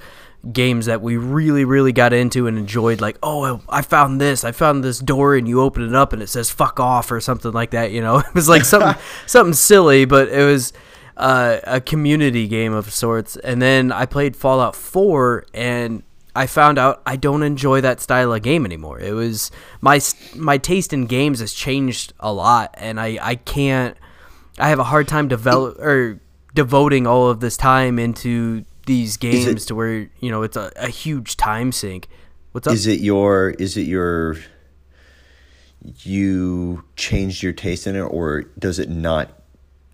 games that we really really got into and enjoyed like oh i found this i found this door and you open it up and it says fuck off or something like that you know it was like something something silly but it was uh, a community game of sorts and then i played fallout 4 and I found out I don't enjoy that style of game anymore. It was my my taste in games has changed a lot, and I I can't. I have a hard time develop or devoting all of this time into these games it, to where you know it's a, a huge time sink. What's up? Is it your? Is it your? You changed your taste in it, or does it not?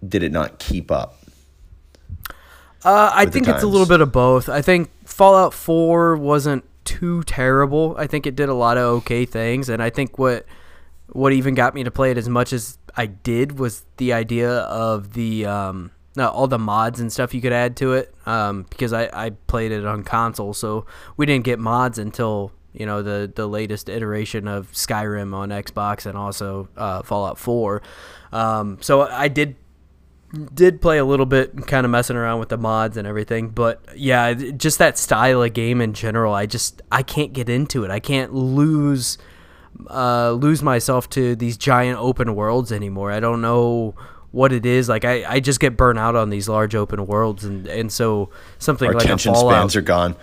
Did it not keep up? Uh, I think it's a little bit of both. I think Fallout 4 wasn't too terrible. I think it did a lot of okay things, and I think what what even got me to play it as much as I did was the idea of the um, all the mods and stuff you could add to it. Um, because I, I played it on console, so we didn't get mods until you know the the latest iteration of Skyrim on Xbox and also uh, Fallout 4. Um, so I did did play a little bit kind of messing around with the mods and everything but yeah just that style of game in general i just i can't get into it i can't lose uh, lose myself to these giant open worlds anymore i don't know what it is like i, I just get burnt out on these large open worlds and and so something Our like attention spans are gone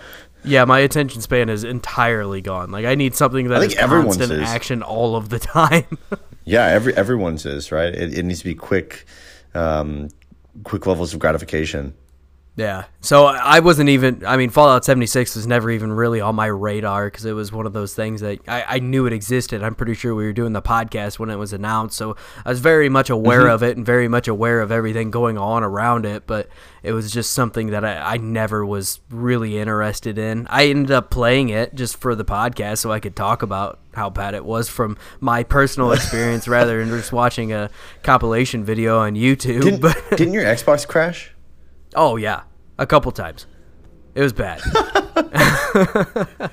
yeah, my attention span is entirely gone. Like I need something that is constant is. action all of the time. yeah, every everyone's is right. It, it needs to be quick um, quick levels of gratification. Yeah. So I wasn't even, I mean, Fallout 76 was never even really on my radar because it was one of those things that I, I, knew it existed. I'm pretty sure we were doing the podcast when it was announced. So I was very much aware mm-hmm. of it and very much aware of everything going on around it. But it was just something that I, I never was really interested in. I ended up playing it just for the podcast so I could talk about how bad it was from my personal experience rather than just watching a compilation video on YouTube. Didn't, but didn't your Xbox crash? Oh yeah, a couple times. It was bad. oh,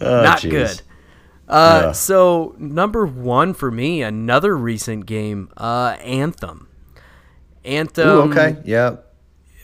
Not geez. good. Uh, yeah. So number one for me, another recent game, uh, Anthem. Anthem. Ooh, okay. Yeah.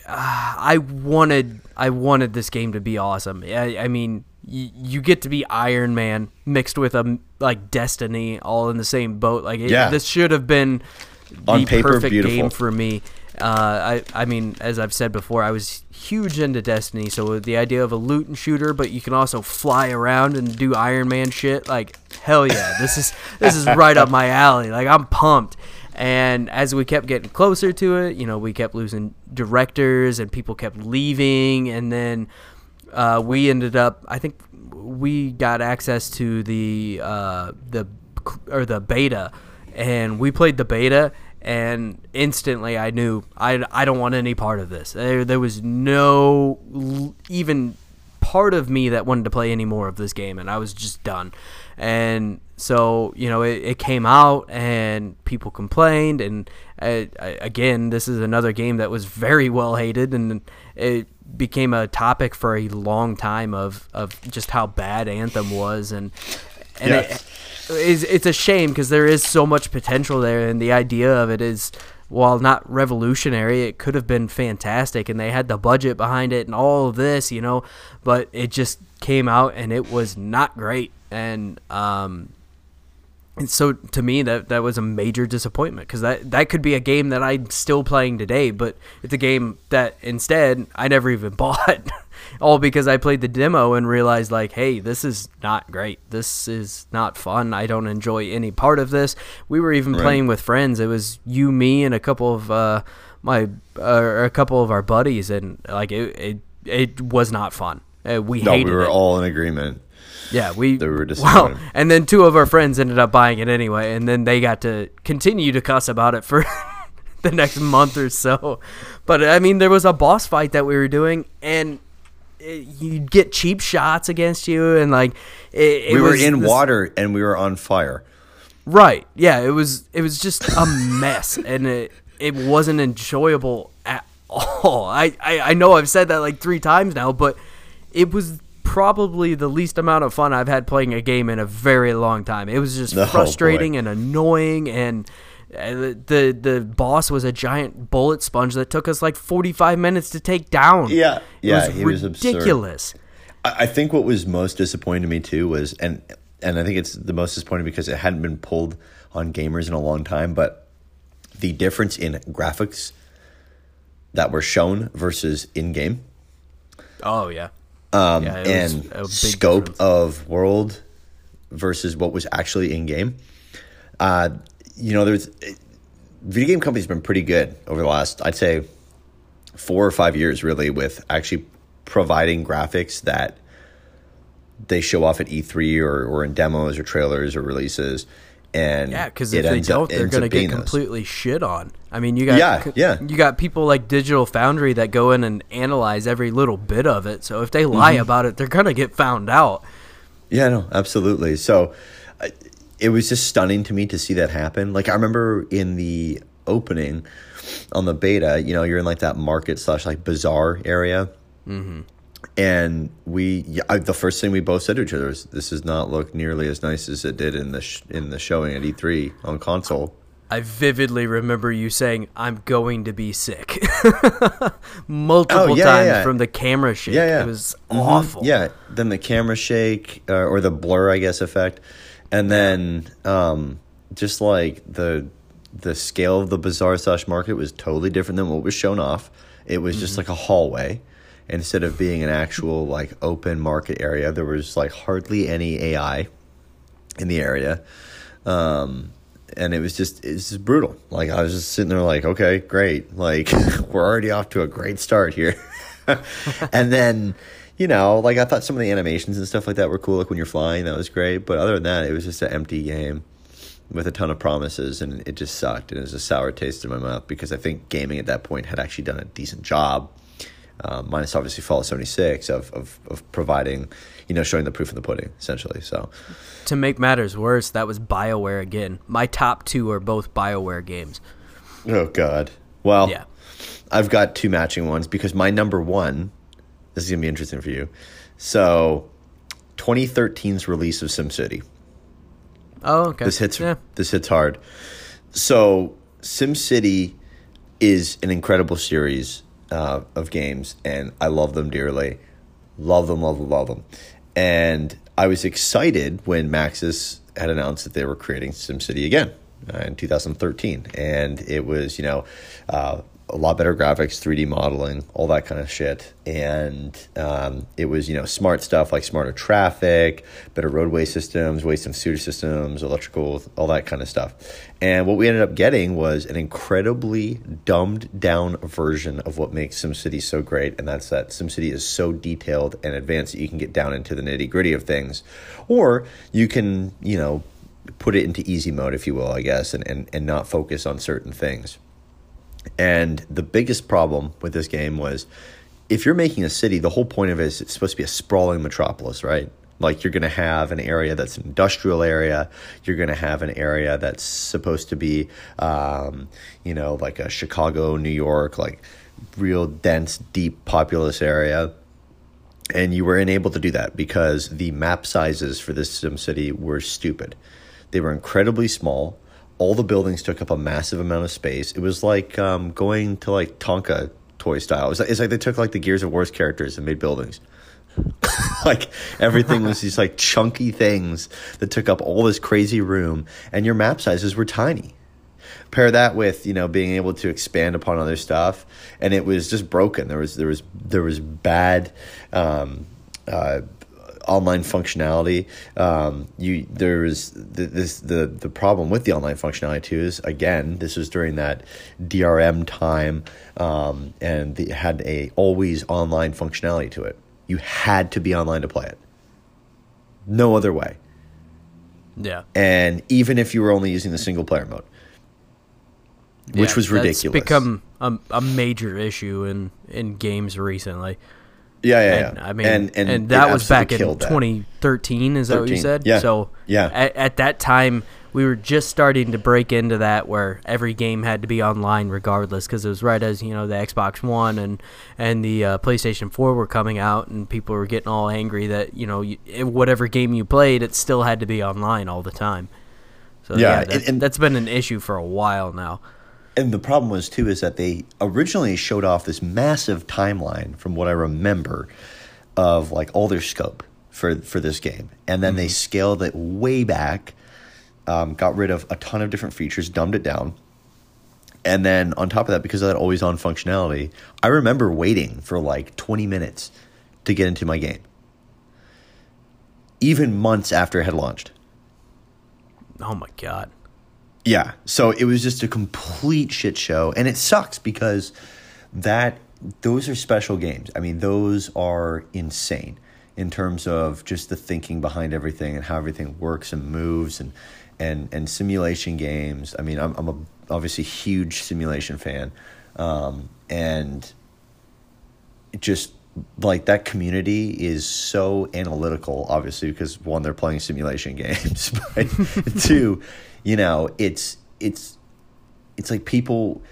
Uh, I wanted, I wanted this game to be awesome. I, I mean, y- you get to be Iron Man mixed with a like Destiny, all in the same boat. Like, it, yeah. this should have been the On paper, perfect beautiful. game for me. Uh, I I mean, as I've said before, I was huge into Destiny, so the idea of a loot and shooter, but you can also fly around and do Iron Man shit, like hell yeah, this is this is right up my alley. Like I'm pumped. And as we kept getting closer to it, you know, we kept losing directors and people kept leaving, and then uh, we ended up. I think we got access to the uh, the or the beta, and we played the beta and instantly I knew I, I don't want any part of this. There, there was no even part of me that wanted to play any more of this game, and I was just done. And so, you know, it, it came out, and people complained, and uh, again, this is another game that was very well hated, and it became a topic for a long time of, of just how bad Anthem was, and and yes. it, is it's a shame because there is so much potential there, and the idea of it is while not revolutionary, it could have been fantastic, and they had the budget behind it and all of this, you know, but it just came out and it was not great, and um, and so to me that that was a major disappointment because that that could be a game that I'm still playing today, but it's a game that instead I never even bought all because I played the demo and realized like, hey, this is not great. This is not fun. I don't enjoy any part of this. We were even right. playing with friends. It was you, me, and a couple of uh, my uh, a couple of our buddies, and like it it, it was not fun. Uh, we no, hated we were it. all in agreement. Yeah, we they were disappointed. Well, and then two of our friends ended up buying it anyway, and then they got to continue to cuss about it for the next month or so. But I mean, there was a boss fight that we were doing, and you'd get cheap shots against you, and like it, it we were in this, water and we were on fire. Right? Yeah. It was. It was just a mess, and it it wasn't enjoyable at all. I, I I know I've said that like three times now, but it was probably the least amount of fun I've had playing a game in a very long time. It was just oh, frustrating boy. and annoying and the the boss was a giant bullet sponge that took us like 45 minutes to take down. Yeah, yeah, it was ridiculous. Was I think what was most disappointing to me too was, and and I think it's the most disappointing because it hadn't been pulled on gamers in a long time, but the difference in graphics that were shown versus in game. Oh yeah, um, yeah, and scope difference. of world versus what was actually in game. Uh, you know, there's video game companies been pretty good over the last, I'd say, four or five years, really, with actually providing graphics that they show off at E3 or, or in demos or trailers or releases. And yeah, because if they don't, up, they're going to get completely those. shit on. I mean, you got yeah, yeah. you got people like Digital Foundry that go in and analyze every little bit of it. So if they lie mm-hmm. about it, they're going to get found out. Yeah, no, absolutely. So it was just stunning to me to see that happen. Like I remember in the opening on the beta, you know, you're in like that market slash like bazaar area. Mm-hmm. And we, yeah, I, the first thing we both said to each other was, "This does not look nearly as nice as it did in the sh- in the showing at E3 on console." I vividly remember you saying, "I'm going to be sick," multiple oh, yeah, times yeah, from the camera shake. Yeah, yeah. It was mm-hmm. awful. Yeah, then the camera shake uh, or the blur, I guess, effect, and then um, just like the the scale of the bazaar slash market was totally different than what was shown off. It was mm-hmm. just like a hallway instead of being an actual like open market area. There was like hardly any AI in the area. Um, and it was just it's just brutal. Like I was just sitting there like, okay, great. Like we're already off to a great start here. and then, you know, like I thought some of the animations and stuff like that were cool. Like when you're flying, that was great. But other than that, it was just an empty game with a ton of promises, and it just sucked. And it was a sour taste in my mouth because I think gaming at that point had actually done a decent job. Um, minus obviously Fallout 76 of, of, of providing, you know, showing the proof of the pudding, essentially. So, to make matters worse, that was BioWare again. My top two are both BioWare games. Oh, God. Well, yeah. I've got two matching ones because my number one, this is going to be interesting for you. So, 2013's release of SimCity. Oh, okay. This hits yeah. this hits hard. So SimCity is an incredible series uh, of games, and I love them dearly. Love them, love them, love them. And I was excited when Maxis had announced that they were creating SimCity again uh, in 2013, and it was you know uh, a lot better graphics, 3D modeling, all that kind of shit. And um, it was, you know, smart stuff like smarter traffic, better roadway systems, waste and sewer systems, electrical, all that kind of stuff. And what we ended up getting was an incredibly dumbed down version of what makes SimCity so great. And that's that SimCity is so detailed and advanced that you can get down into the nitty gritty of things. Or you can, you know, put it into easy mode, if you will, I guess, and, and, and not focus on certain things. And the biggest problem with this game was if you're making a city, the whole point of it is it's supposed to be a sprawling metropolis, right? Like you're going to have an area that's an industrial area. You're going to have an area that's supposed to be, um, you know, like a Chicago, New York, like real dense, deep, populous area. And you were unable to do that because the map sizes for this sim city were stupid. They were incredibly small all the buildings took up a massive amount of space. It was like um, going to like Tonka toy style. It was like, it's like they took like the Gears of War's characters and made buildings. like everything was these like chunky things that took up all this crazy room, and your map sizes were tiny. Pair that with you know being able to expand upon other stuff, and it was just broken. There was there was there was bad. Um, uh, online functionality. Um, you there's the, this the the problem with the online functionality too is again this was during that DRM time, um, and it had a always online functionality to it. You had to be online to play it. No other way. Yeah. And even if you were only using the single player mode, which yeah, was ridiculous, become a, a major issue in in games recently. Yeah, yeah, and, yeah. I mean, and and, and that was back in 2013. Is 13. that what you said? Yeah. So yeah, at, at, that time we were just starting to break into that where every game had to be online regardless because it was right as you know the Xbox One and and the uh, PlayStation 4 were coming out and people were getting all angry that you know you, whatever game you played it still had to be online all the time. So yeah, yeah that, and, and that's been an issue for a while now and the problem was too is that they originally showed off this massive timeline from what I remember of like all their scope for for this game, and then mm-hmm. they scaled it way back, um, got rid of a ton of different features, dumbed it down, and then on top of that, because of that always on functionality, I remember waiting for like twenty minutes to get into my game. Even months after it had launched. Oh my god. Yeah. So it was just a complete shit show. And it sucks because that those are special games. I mean, those are insane in terms of just the thinking behind everything and how everything works and moves and and and simulation games. I mean, I'm I'm a obviously huge simulation fan, um, and just like that community is so analytical. Obviously, because one, they're playing simulation games, but two, you know, it's it's it's like people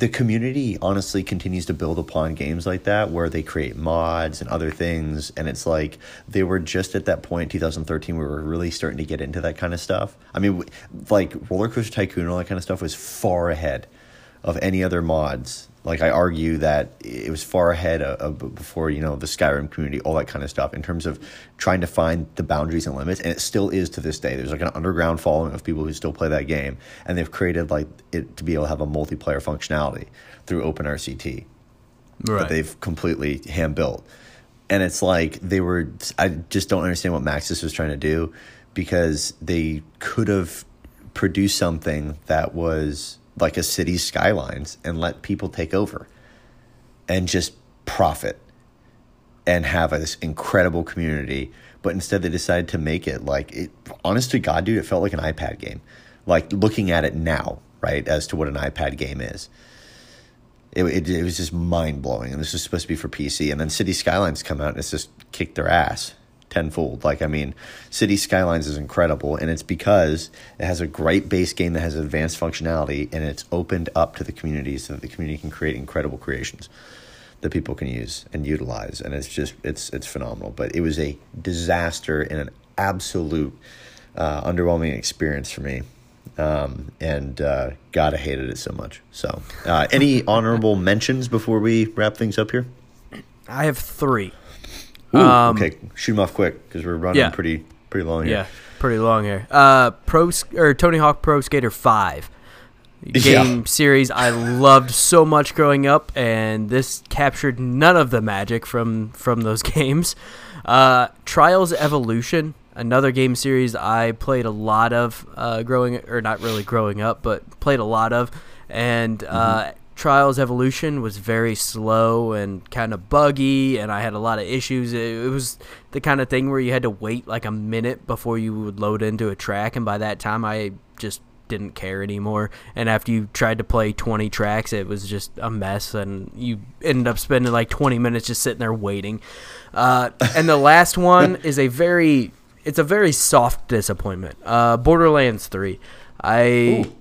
the community honestly continues to build upon games like that where they create mods and other things. And it's like they were just at that point in 2013 we were really starting to get into that kind of stuff. I mean like roller coaster tycoon and all that kind of stuff was far ahead of any other mods like I argue that it was far ahead of, of, before you know the Skyrim community, all that kind of stuff in terms of trying to find the boundaries and limits, and it still is to this day. There's like an underground following of people who still play that game, and they've created like it to be able to have a multiplayer functionality through OpenRCT right. that they've completely hand built, and it's like they were. I just don't understand what Maxis was trying to do because they could have produced something that was like a Cities Skylines and let people take over and just profit and have this incredible community. But instead, they decided to make it like it. Honest to God, dude, it felt like an iPad game. Like looking at it now, right, as to what an iPad game is. It, it, it was just mind blowing, and this was supposed to be for PC. And then City Skylines come out, and it's just kicked their ass tenfold. Like, I mean, City Skylines is incredible, and it's because it has a great base game that has advanced functionality, and it's opened up to the community so that the community can create incredible creations that people can use and utilize. And it's just, it's, it's phenomenal. But it was a disaster and an absolute uh, underwhelming experience for me. Um, and uh, God, I hated it so much. So, uh, any honorable mentions before we wrap things up here? I have three. Ooh, um, okay, shoot them off quick because we're running yeah. pretty pretty long here. Yeah, pretty long here. Uh, Pro or Tony Hawk Pro Skater Five game yeah. series I loved so much growing up, and this captured none of the magic from from those games. Uh, Trials Evolution, another game series I played a lot of uh, growing, or not really growing up, but played a lot of, and uh, mm-hmm. Trials Evolution was very slow and kind of buggy, and I had a lot of issues. It, it, was the kind of thing where you had to wait like a minute before you would load into a track, and by that time, I just didn't care anymore. And after you tried to play 20 tracks, it was just a mess, and you ended up spending like 20 minutes just sitting there waiting. Uh, and the last one is a very, it's a very soft disappointment. Uh, Borderlands 3. I. Ooh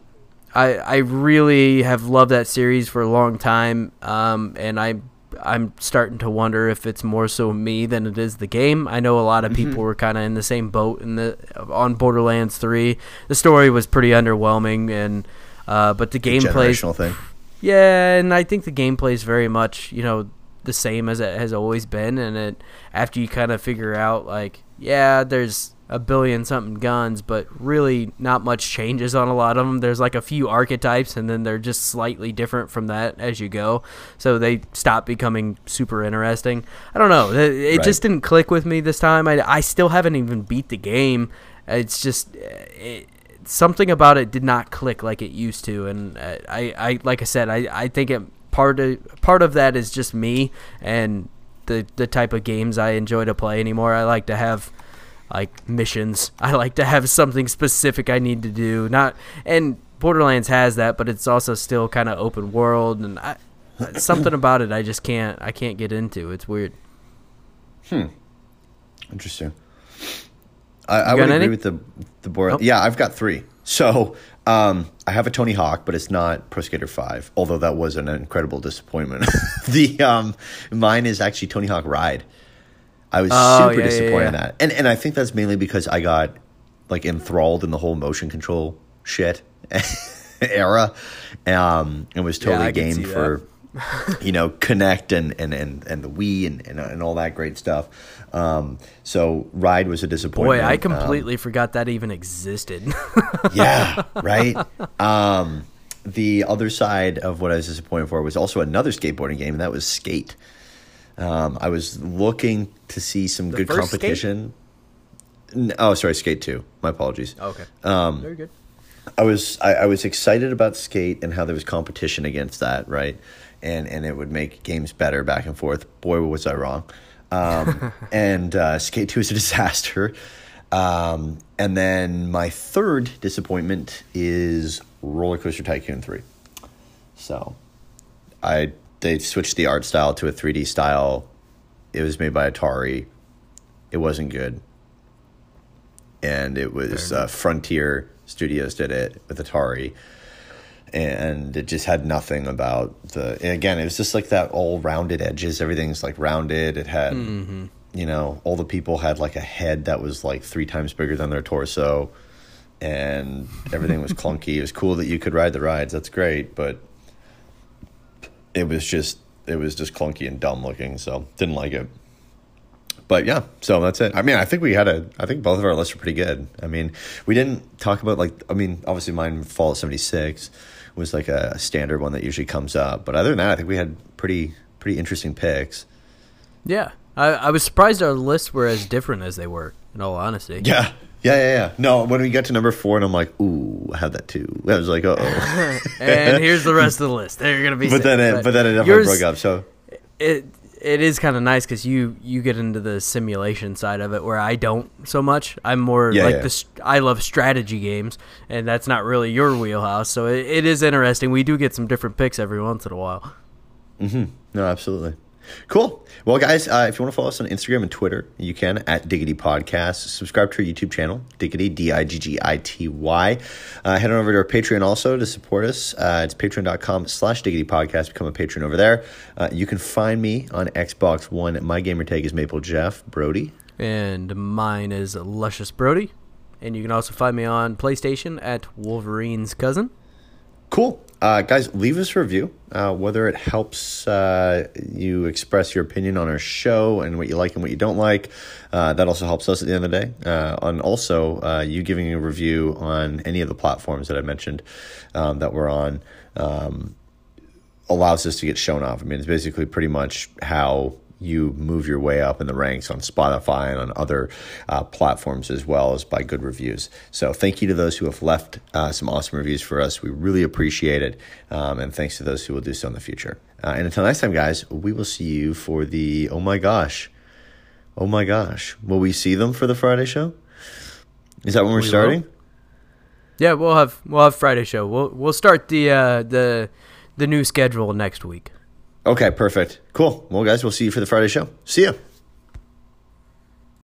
I I really have loved that series for a long time, um, and I I'm starting to wonder if it's more so me than it is the game. I know a lot of people mm-hmm. were kind of in the same boat in the on Borderlands Three. The story was pretty underwhelming, and uh, but the gameplay thing. Yeah, and I think the gameplay is very much you know the same as it has always been, and it after you kind of figure out like yeah, there's a billion something guns, but really not much changes on a lot of them. There's like a few archetypes, and then they're just slightly different from that as you go. So they stop becoming super interesting. I don't know. It, it right. just didn't click with me this time. I, I still haven't even beat the game. It's just eh, it, something about it did not click like it used to, and eh, I, I like I said, I, I think it part of part of that is just me and the the type of games I enjoy to play anymore. I like to have like missions. I like to have something specific I need to do. Not and Borderlands has that, but it's also still kind of open world and I, something about it I just can't I can't get into. It's weird. Hmm. Interesting. I, I would agree any? with the the board. Oh. Yeah, I've got three. So um, I have a Tony Hawk, but it's not Pro Skater Five. Although that was an incredible disappointment. the um, mine is actually Tony Hawk Ride. I was oh, super yeah, disappointed yeah, yeah. in that, and and I think that's mainly because I got like enthralled in the whole motion control shit era, um, and was totally game for you know Kinect and and and and the Wii and and, and all that great stuff. Um, so Ride was a disappointment. Boy, I completely um, forgot that even existed. yeah, right. Um, the other side of what I was disappointed for was also another skateboarding game, and that was Skate. Um, I was looking to see some The good competition. N- Oh, sorry, Skate Two. My apologies. Okay. Um, Very good. I was I, I was excited about skate and how there was competition against that, right? And and it would make games better back and forth. Boy, was I wrong. Um, and uh, Skate Two is a disaster. Um, and then my third disappointment is Roller Coaster Tycoon Three. So, I they switched the art style to a three D style. It was made by Atari. It wasn't good and it was uh, Frontier Studios did it with Atari, and it just had nothing about the. Again, it was just like that all rounded edges. Everything's like rounded. It had, you know, all the people had like a head that was like three times bigger than their torso, and everything was clunky. It was cool that you could ride the rides. That's great, but it was just it was just clunky and dumb looking. So didn't like it but yeah, so that's it. I mean, I think we had a. I think both of our lists are pretty good. I mean, we didn't talk about like. I mean, obviously mine Fallout seventy six was like a standard one that usually comes up. But other than that, I think we had pretty pretty interesting picks. Yeah, I, I was surprised our lists were as different as they were. In all honesty. Yeah. Yeah, yeah, yeah. No, when we got to number four, and I'm like, "Ooh, I had that too." I was like, "Uh oh." and here's the rest of the list. They're gonna be. but then, it, but then it definitely yours- broke up. So it it is kind of nice because you you get into the simulation side of it where I don't so much. I'm more Yeah, like yeah. this. I love strategy games, and that's not really your wheelhouse. So it, it is interesting. We do get some different picks every once in a while. Mm-hmm. No, absolutely. Cool. Well, guys, uh, if you want to follow us on Instagram and Twitter, you can at Diggity Podcast. Subscribe to our YouTube channel, Diggity, D I G G I T Y. Uh, head on over to our Patreon also to support us. Uh, it's patreon.com slash Diggity Podcast. Become a patron over there. Uh, you can find me on Xbox One. My gamer tag is Maple Jeff Brody. And mine is Luscious Brody, and you can also find me on PlayStation at Wolverine's cousin. Cool. Uh, guys, leave us a review, uh, whether it helps uh, you express your opinion on our show and what you like and what you don't like. Uh, that also helps us at the end of the day. Uh, and also, uh, you giving a review on any of the platforms that I mentioned um, that we're on um, allows us to get shown off. I mean, it's basically pretty much how you move your way up in the ranks on Spotify and on other uh, platforms as well as by good reviews. So, thank you to those who have left uh, some awesome reviews for us. We really appreciate it. Um, and thanks to those who will do so in the future. Uh, and until next time, guys, we will see you for the oh my gosh. Oh my gosh. Will we see them for the Friday show? Is that when we're We will. starting? Yeah, we'll have we'll have Friday show. We'll we'll start the uh, the the new schedule next week. Okay, perfect. Cool. Well, guys, we'll see you for the Friday show. See ya.